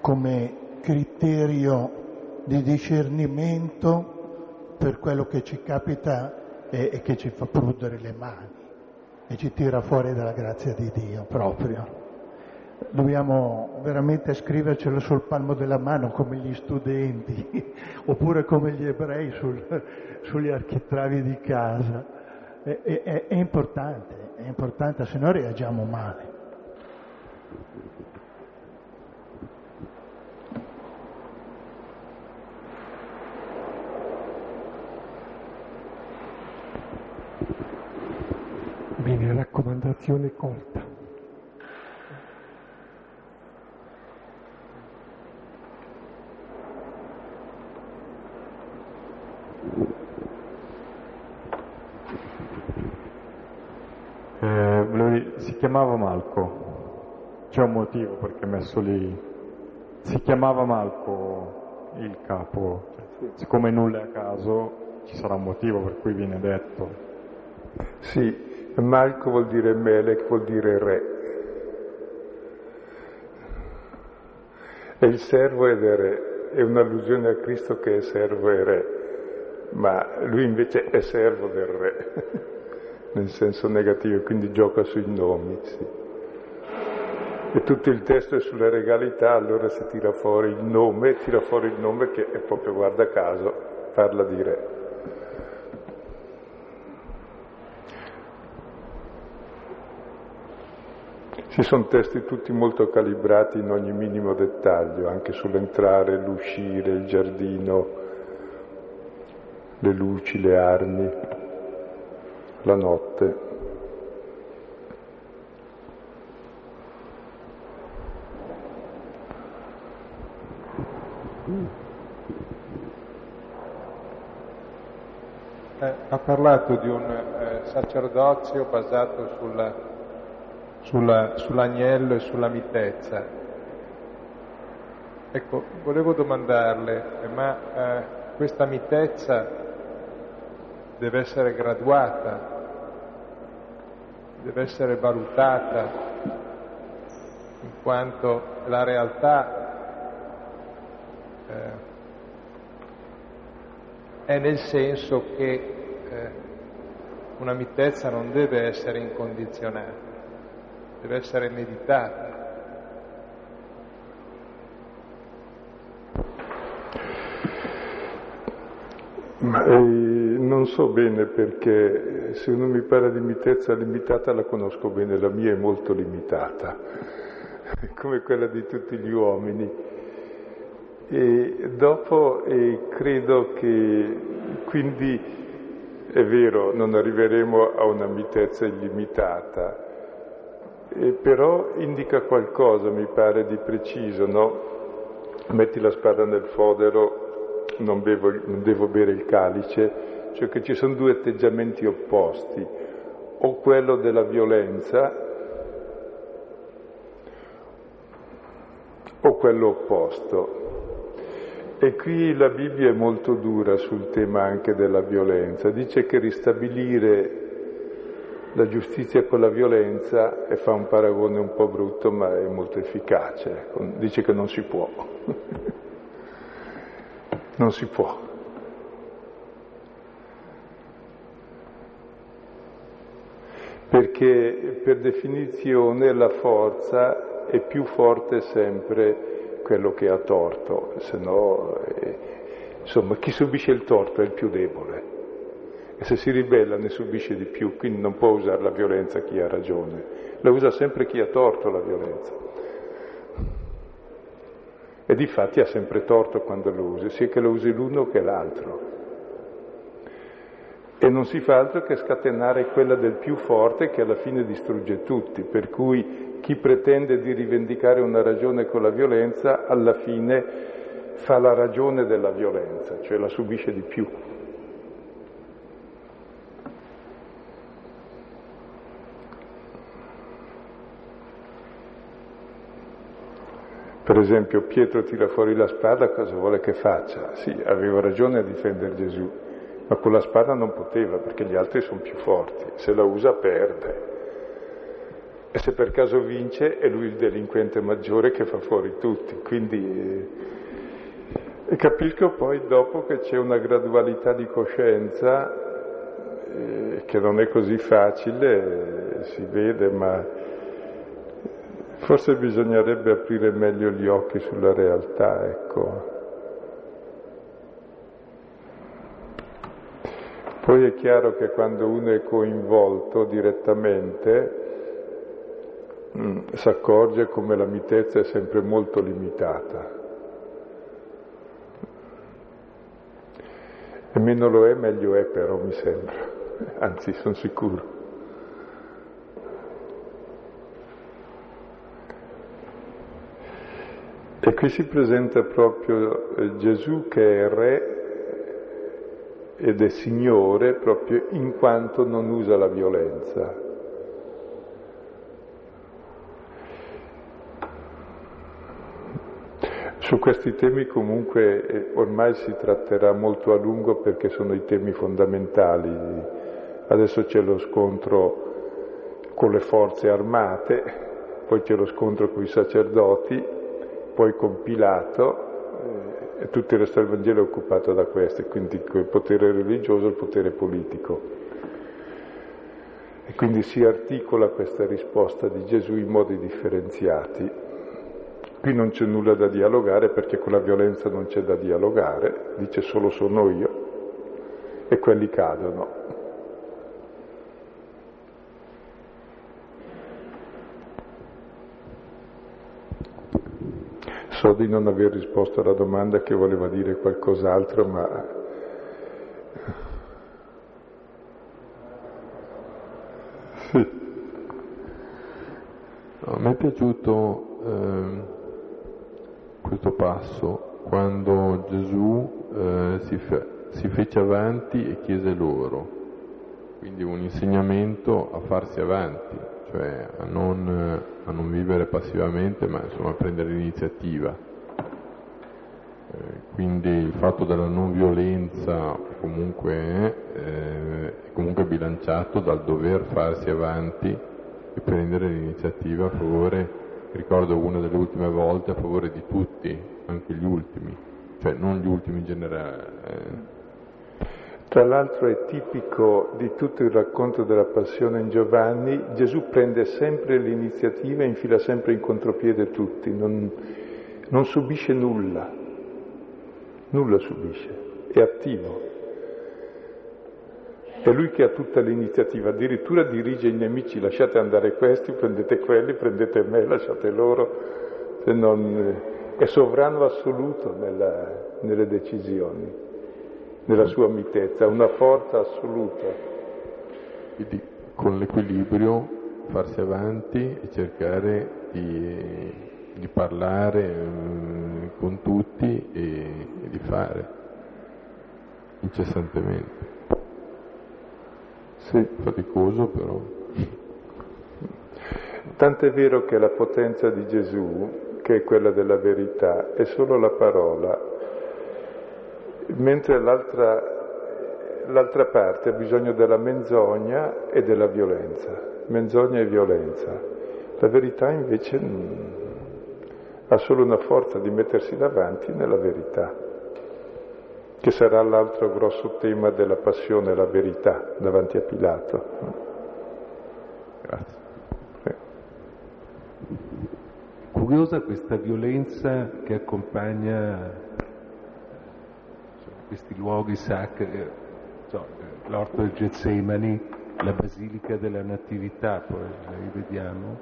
come criterio di discernimento per quello che ci capita e, e che ci fa prudere le mani e ci tira fuori dalla grazia di Dio proprio. Dobbiamo veramente scrivercelo sul palmo della mano come gli studenti oppure come gli ebrei sul, sugli architravi di casa è, è, è importante, è importante, se no reagiamo male. Raccomandazione corta. chiamava Malco, c'è un motivo perché è messo lì, si chiamava Malco il capo, siccome nulla è a caso ci sarà un motivo per cui viene detto. Sì, Malco vuol dire Melech, vuol dire re. E il servo ed è re, è un'allusione a Cristo che è servo e re, ma lui invece è servo del re. nel senso negativo, quindi gioca sui nomi. Sì. e tutto il testo è sulla regalità, allora si tira fuori il nome, tira fuori il nome che è proprio, guarda caso, parla di re. Ci sono testi tutti molto calibrati in ogni minimo dettaglio, anche sull'entrare, l'uscire, il giardino, le luci, le armi, la notte. Eh, ha parlato di un eh, sacerdozio basato sulla, sulla, sull'agnello e sulla mitezza. Ecco, volevo domandarle, eh, ma eh, questa mitezza deve essere graduata, deve essere valutata, in quanto la realtà eh, è nel senso che eh, una mitezza non deve essere incondizionata, deve essere meditata. Ma eh, non so bene perché se uno mi parla di mitezza limitata la conosco bene, la mia è molto limitata, come quella di tutti gli uomini. E dopo eh, credo che quindi è vero, non arriveremo a una mitezza illimitata, eh, però indica qualcosa, mi pare, di preciso, no? Metti la spada nel fodero, non, bevo, non devo bere il calice, cioè che ci sono due atteggiamenti opposti, o quello della violenza o quello opposto. E qui la Bibbia è molto dura sul tema anche della violenza. Dice che ristabilire la giustizia con la violenza, e fa un paragone un po' brutto ma è molto efficace, dice che non si può. non si può. Perché per definizione la forza è più forte sempre quello che ha torto, se no, eh, insomma, chi subisce il torto è il più debole. E se si ribella ne subisce di più, quindi non può usare la violenza chi ha ragione, la usa sempre chi ha torto la violenza. E di fatti ha sempre torto quando lo usi, sia che lo usi l'uno che l'altro. E non si fa altro che scatenare quella del più forte che alla fine distrugge tutti, per cui chi pretende di rivendicare una ragione con la violenza alla fine fa la ragione della violenza, cioè la subisce di più. Per esempio Pietro tira fuori la spada, cosa vuole che faccia? Sì, aveva ragione a difendere Gesù, ma con la spada non poteva perché gli altri sono più forti, se la usa perde. E se per caso vince è lui il delinquente maggiore che fa fuori tutti. Quindi eh, capisco poi dopo che c'è una gradualità di coscienza eh, che non è così facile, eh, si vede, ma forse bisognerebbe aprire meglio gli occhi sulla realtà, ecco. Poi è chiaro che quando uno è coinvolto direttamente, mm, si accorge come la mitezza è sempre molto limitata. E meno lo è, meglio è però, mi sembra, anzi sono sicuro. Qui si presenta proprio eh, Gesù che è re ed è Signore proprio in quanto non usa la violenza. Su questi temi comunque eh, ormai si tratterà molto a lungo perché sono i temi fondamentali. Adesso c'è lo scontro con le forze armate, poi c'è lo scontro con i sacerdoti, poi con Pilato eh, e tutto il resto del Vangelo è occupato da questo, quindi il potere religioso e il potere politico. E quindi si articola questa risposta di Gesù in modi differenziati. Qui non c'è nulla da dialogare perché con la violenza non c'è da dialogare, dice solo sono io e quelli cadono. So di non aver risposto alla domanda che voleva dire qualcos'altro, ma sì. No, mi è piaciuto eh, questo passo quando Gesù eh, si, fe- si fece avanti e chiese loro, quindi un insegnamento a farsi avanti, cioè a non, a non vivere passivamente, ma insomma a prendere l'iniziativa. Eh, quindi il fatto della non violenza comunque eh, è comunque bilanciato dal dover farsi avanti e prendere l'iniziativa a favore, ricordo una delle ultime volte, a favore di tutti, anche gli ultimi, cioè non gli ultimi in generale. Eh, tra l'altro è tipico di tutto il racconto della passione in Giovanni, Gesù prende sempre l'iniziativa e infila sempre in contropiede tutti, non, non subisce nulla, nulla subisce, è attivo. È lui che ha tutta l'iniziativa, addirittura dirige i nemici, lasciate andare questi, prendete quelli, prendete me, lasciate loro, non, è sovrano assoluto nella, nelle decisioni nella sua mitezza, una forza assoluta. Quindi con l'equilibrio farsi avanti e cercare di, di parlare eh, con tutti e, e di fare incessantemente. Sì. Faticoso però. Tant'è vero che la potenza di Gesù, che è quella della verità, è solo la parola mentre l'altra, l'altra parte ha bisogno della menzogna e della violenza, menzogna e violenza. La verità invece ha solo una forza di mettersi davanti nella verità, che sarà l'altro grosso tema della passione, la verità, davanti a Pilato. Grazie. Curiosa questa violenza che accompagna questi luoghi sacri, eh, so, l'orto del Getsemani, la Basilica della Natività, poi la rivediamo.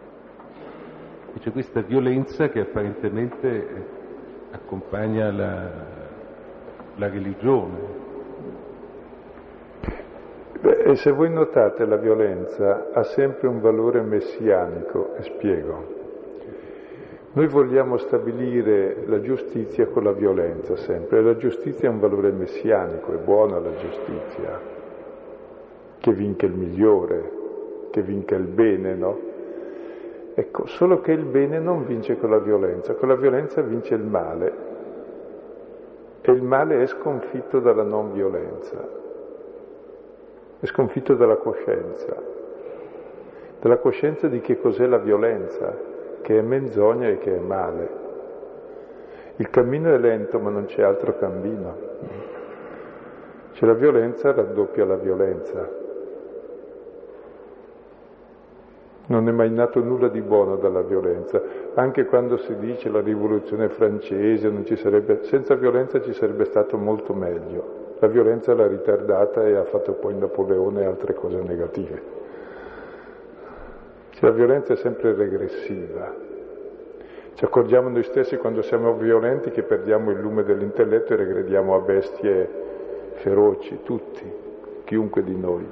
E c'è questa violenza che apparentemente eh, accompagna la, la religione. Beh, e se voi notate la violenza ha sempre un valore messianico, e spiego. Noi vogliamo stabilire la giustizia con la violenza sempre, la giustizia è un valore messianico, è buona la giustizia, che vinca il migliore, che vinca il bene, no? Ecco, solo che il bene non vince con la violenza, con la violenza vince il male. E il male è sconfitto dalla non violenza, è sconfitto dalla coscienza, dalla coscienza di che cos'è la violenza, che è menzogna e che è male. Il cammino è lento ma non c'è altro cammino. C'è la violenza, raddoppia la violenza. Non è mai nato nulla di buono dalla violenza. Anche quando si dice la rivoluzione francese, sarebbe, senza violenza ci sarebbe stato molto meglio. La violenza l'ha ritardata e ha fatto poi Napoleone e altre cose negative. La violenza è sempre regressiva. Ci accorgiamo noi stessi quando siamo violenti che perdiamo il lume dell'intelletto e regrediamo a bestie feroci, tutti, chiunque di noi.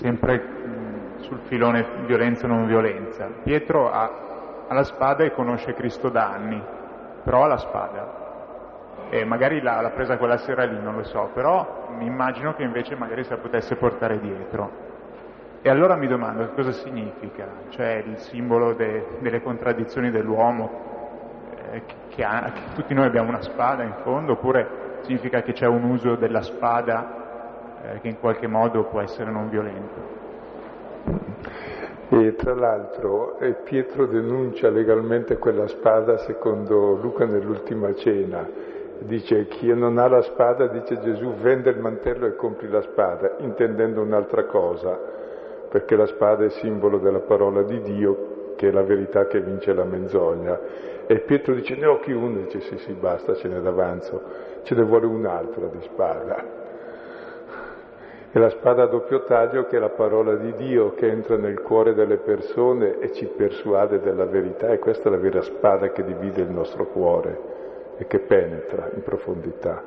sempre sul filone violenza non violenza. Pietro ha, ha, la spada e conosce Cristo da anni, però ha la spada. E magari l'ha, l'ha presa quella sera lì, non lo so, però mi immagino che invece magari se la potesse portare dietro. E allora mi domando che cosa significa, cioè il simbolo de, delle contraddizioni dell'uomo, eh, che, ha, che, tutti noi abbiamo una spada in fondo, oppure significa che c'è un uso della spada eh, che in qualche modo può essere non violento. E tra l'altro eh, Pietro denuncia legalmente quella spada secondo Luca nell'ultima cena. Dice chi non ha la spada, dice Gesù, vende il mantello e compri la spada, intendendo un'altra cosa perché la spada è simbolo della parola di Dio, che è la verità che vince la menzogna. E Pietro dice, ne ho chi uno, dice sì sì basta, ce n'è d'avanzo, ce ne vuole un'altra di spada. E la spada a doppio taglio che è la parola di Dio che entra nel cuore delle persone e ci persuade della verità e questa è la vera spada che divide il nostro cuore e che penetra in profondità.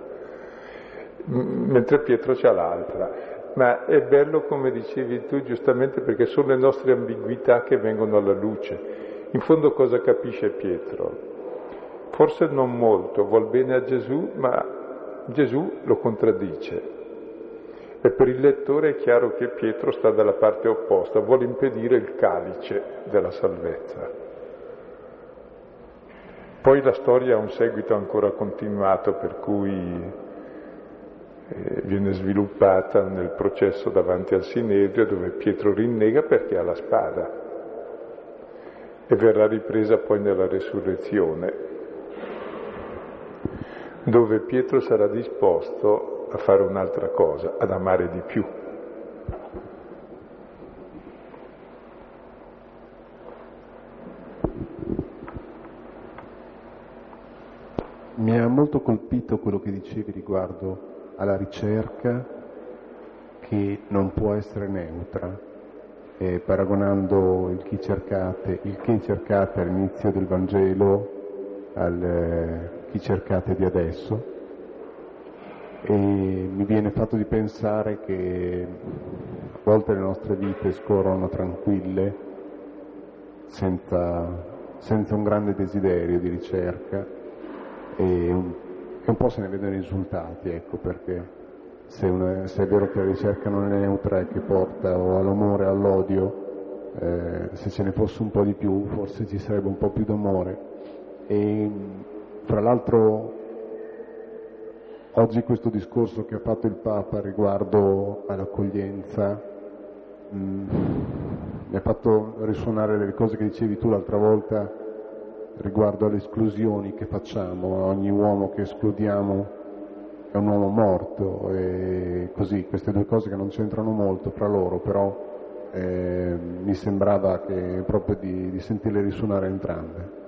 Mentre Pietro c'ha l'altra ma è bello come dicevi tu giustamente perché sono le nostre ambiguità che vengono alla luce. In fondo cosa capisce Pietro? Forse non molto, vuol bene a Gesù, ma Gesù lo contraddice. E per il lettore è chiaro che Pietro sta dalla parte opposta, vuole impedire il calice della salvezza. Poi la storia ha un seguito ancora continuato, per cui eh, viene sviluppata nel processo davanti al Sinedrio dove Pietro rinnega perché ha la spada e verrà ripresa poi nella resurrezione dove Pietro sarà disposto a fare un'altra cosa, ad amare di più. Mi ha molto colpito quello che dicevi riguardo alla ricerca che non può essere neutra, eh, paragonando il chi, cercate, il chi cercate all'inizio del Vangelo al eh, chi cercate di adesso. E mi viene fatto di pensare che a volte le nostre vite scorrono tranquille, senza, senza un grande desiderio di ricerca e un che un po' se ne vedono i risultati, ecco, perché se, una, se, è vero che la ricerca non è neutra e che porta o all'amore o all'odio, eh, se ce ne fosse un po' di più forse ci sarebbe un po' più d'amore. E fra l'altro oggi questo discorso che ha fatto il Papa riguardo all'accoglienza mh, mm, mi ha fatto risuonare delle cose che dicevi tu l'altra volta riguardo alle esclusioni che facciamo, ogni uomo che escludiamo è un uomo morto e così, queste due cose che non c'entrano molto fra loro, però eh, mi sembrava che proprio di, di sentirle risuonare entrambe.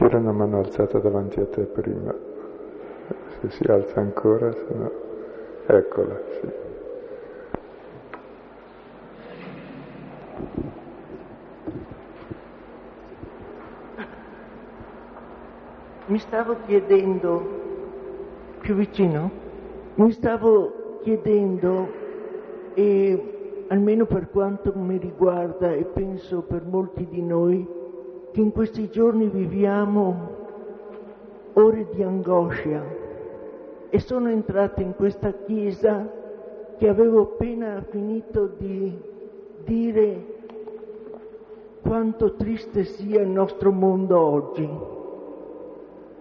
C'era una mano alzata davanti a te prima se si alza ancora, se no... Eccola, sì. Mi stavo chiedendo, più vicino, mi stavo chiedendo, e almeno per quanto mi riguarda e penso per molti di noi, che in questi giorni viviamo ore di angoscia, e sono entrata in questa chiesa che avevo appena finito di dire quanto triste sia il nostro mondo oggi.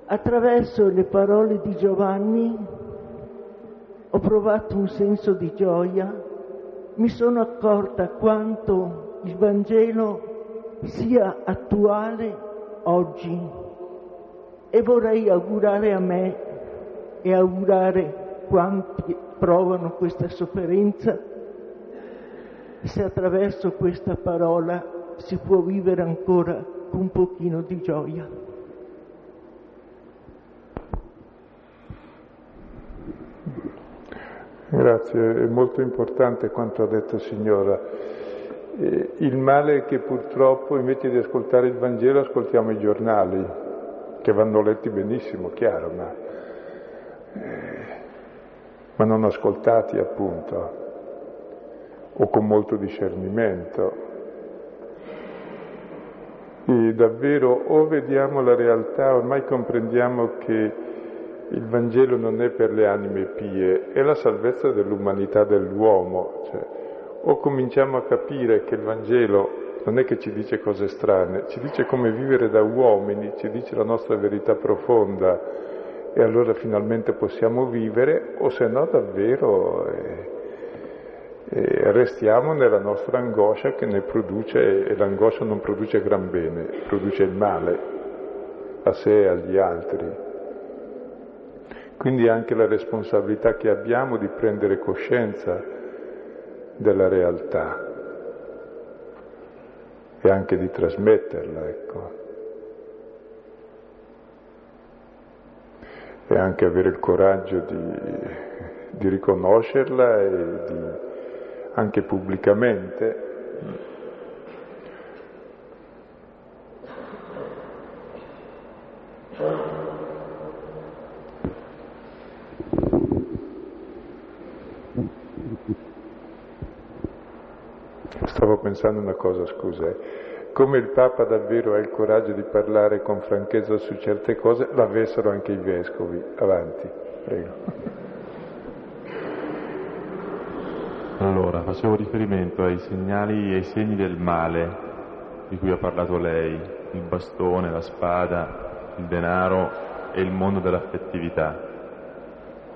Attraverso le parole di Giovanni ho provato un senso di gioia, mi sono accorta quanto il Vangelo sia attuale oggi e vorrei augurare a me e augurare quanti provano questa sofferenza se attraverso questa parola si può vivere ancora con un pochino di gioia. Grazie, è molto importante quanto ha detto signora. Eh, il male è che purtroppo invece di ascoltare il Vangelo ascoltiamo i giornali, che vanno letti benissimo, chiaro, ma ma non ascoltati appunto, o con molto discernimento. E davvero o vediamo la realtà, ormai comprendiamo che il Vangelo non è per le anime pie, è la salvezza dell'umanità dell'uomo. Cioè, o cominciamo a capire che il Vangelo non è che ci dice cose strane, ci dice come vivere da uomini, ci dice la nostra verità profonda e allora finalmente possiamo vivere, o se no davvero eh, eh, restiamo nella nostra angoscia che ne produce, e l'angoscia non produce gran bene, produce il male a sé e agli altri. Quindi anche la responsabilità che abbiamo di prendere coscienza della realtà e anche di trasmetterla, ecco. E anche avere il coraggio di, di riconoscerla e di, anche pubblicamente. Stavo pensando una cosa, scusa, eh. come il Papa davvero ha il coraggio di parlare con franchezza su certe cose, l'avessero anche i vescovi. Avanti, prego. Allora, facevo riferimento ai segnali e ai segni del male di cui ha parlato lei, il bastone, la spada, il denaro e il mondo dell'affettività.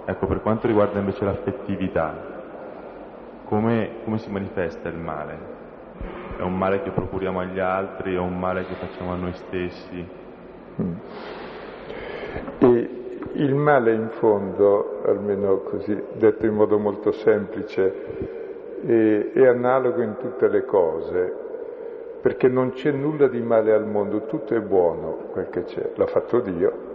Ecco, per quanto riguarda invece l'affettività, come, come si manifesta il male? È un male che procuriamo agli altri, è un male che facciamo a noi stessi? E il male in fondo, almeno così detto in modo molto semplice, è, è analogo in tutte le cose, perché non c'è nulla di male al mondo, tutto è buono quel che c'è, l'ha fatto Dio.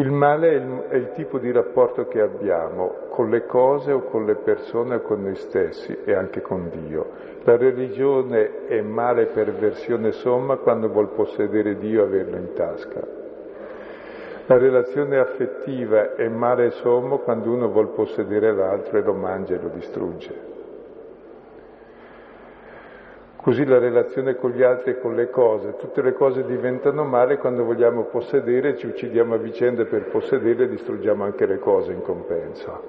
Il male è il, è il, tipo di rapporto che abbiamo con le cose o con le persone o con noi stessi e anche con Dio. La religione è male per versione somma quando vuol possedere Dio e averlo in tasca. La relazione affettiva è male sommo quando uno vuol possedere l'altro e lo mangia e lo distrugge. Così la relazione con gli altri e con le cose, tutte le cose diventano male quando vogliamo possedere, ci uccidiamo a vicenda per possedere e distruggiamo anche le cose in compenso.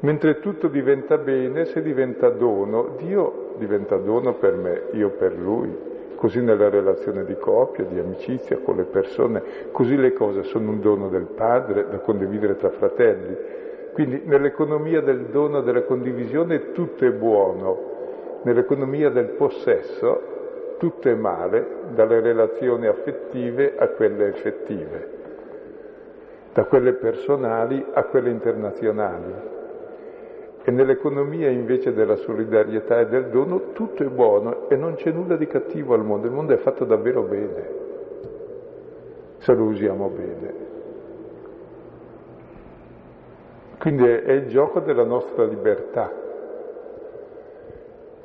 Mentre tutto diventa bene se diventa dono, Dio diventa dono per me, io per Lui, così nella relazione di coppia, di amicizia con le persone, così le cose sono un dono del Padre da condividere tra fratelli. Quindi nell'economia del dono, della condivisione tutto è buono, nell'economia del possesso tutto è male, dalle relazioni affettive a quelle effettive, da quelle personali a quelle internazionali. E nell'economia invece della solidarietà e del dono tutto è buono e non c'è nulla di cattivo al mondo, il mondo è fatto davvero bene, se lo usiamo bene. Quindi è il gioco della nostra libertà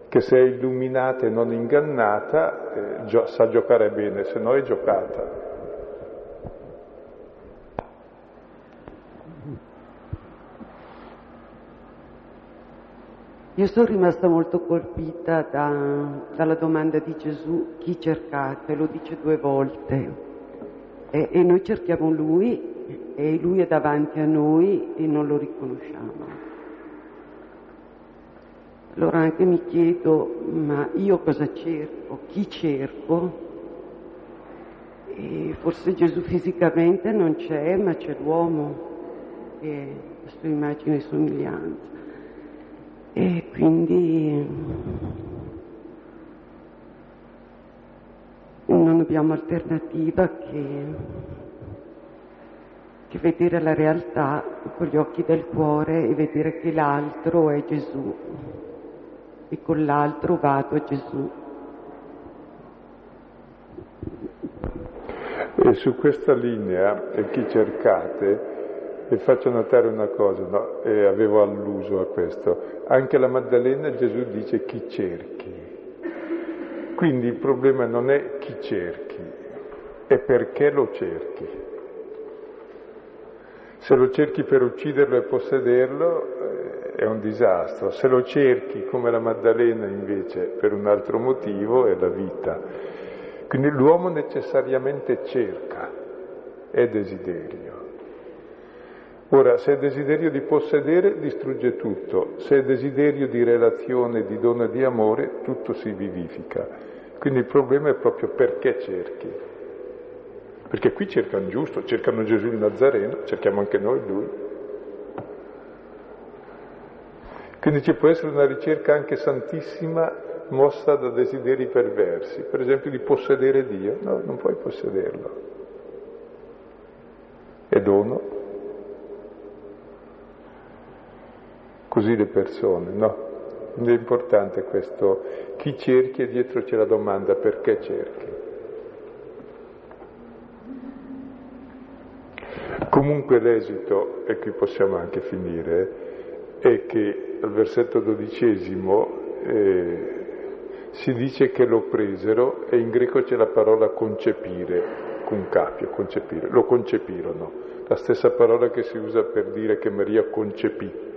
che se è illuminata e non ingannata eh, gio- sa giocare bene, se no è giocata. Io sono rimasta molto colpita da, dalla domanda di Gesù, chi cercate? Lo dice due volte. E, e noi cerchiamo Lui e Lui è davanti a noi e non lo riconosciamo. Allora anche mi chiedo, ma io cosa cerco? Chi cerco? E forse Gesù fisicamente non c'è, ma c'è l'uomo, che è la sua immagine e somiglianza. E quindi non abbiamo alternativa che, che vedere la realtà con gli occhi del cuore e vedere che l'altro è Gesù e con l'altro vado a Gesù. E su questa linea, e chi cercate, vi faccio notare una cosa, no? e avevo alluso a questo, anche la Maddalena Gesù dice chi cerchi. Quindi il problema non è chi cerchi, è perché lo cerchi. Se lo cerchi per ucciderlo e possederlo, è un disastro. Se lo cerchi come la Maddalena invece per un altro motivo, è la vita. Quindi l'uomo necessariamente cerca, è desiderio. Ora, se è desiderio di possedere, distrugge tutto, se è desiderio di relazione, di dono e di amore, tutto si vivifica. Quindi il problema è proprio perché cerchi. Perché qui cercano giusto, cercano Gesù il Nazareno, cerchiamo anche noi lui. Quindi ci può essere una ricerca anche santissima mossa da desideri perversi, per esempio di possedere Dio. No, non puoi possederlo. È dono. Così le persone, no? Quindi è importante questo, chi cerchi e dietro c'è la domanda perché cerchi. Comunque l'esito, e qui possiamo anche finire, è che al versetto dodicesimo eh, si dice che lo presero e in greco c'è la parola concepire, con capio, concepire, lo concepirono, la stessa parola che si usa per dire che Maria concepì.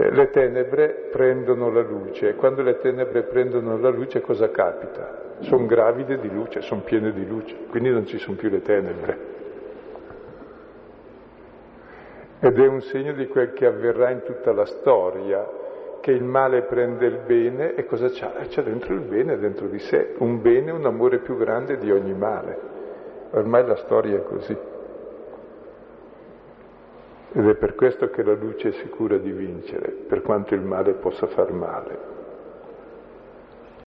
Le tenebre prendono la luce e quando le tenebre prendono la luce cosa capita? Sono gravide di luce, sono piene di luce, quindi non ci sono più le tenebre. Ed è un segno di quel che avverrà in tutta la storia, che il male prende il bene e cosa c'ha? Eh, c'è dentro il bene dentro di sé, un bene, un amore più grande di ogni male. Ormai la storia è così. Ed è per questo che la luce è sicura di vincere, per quanto il male possa far male.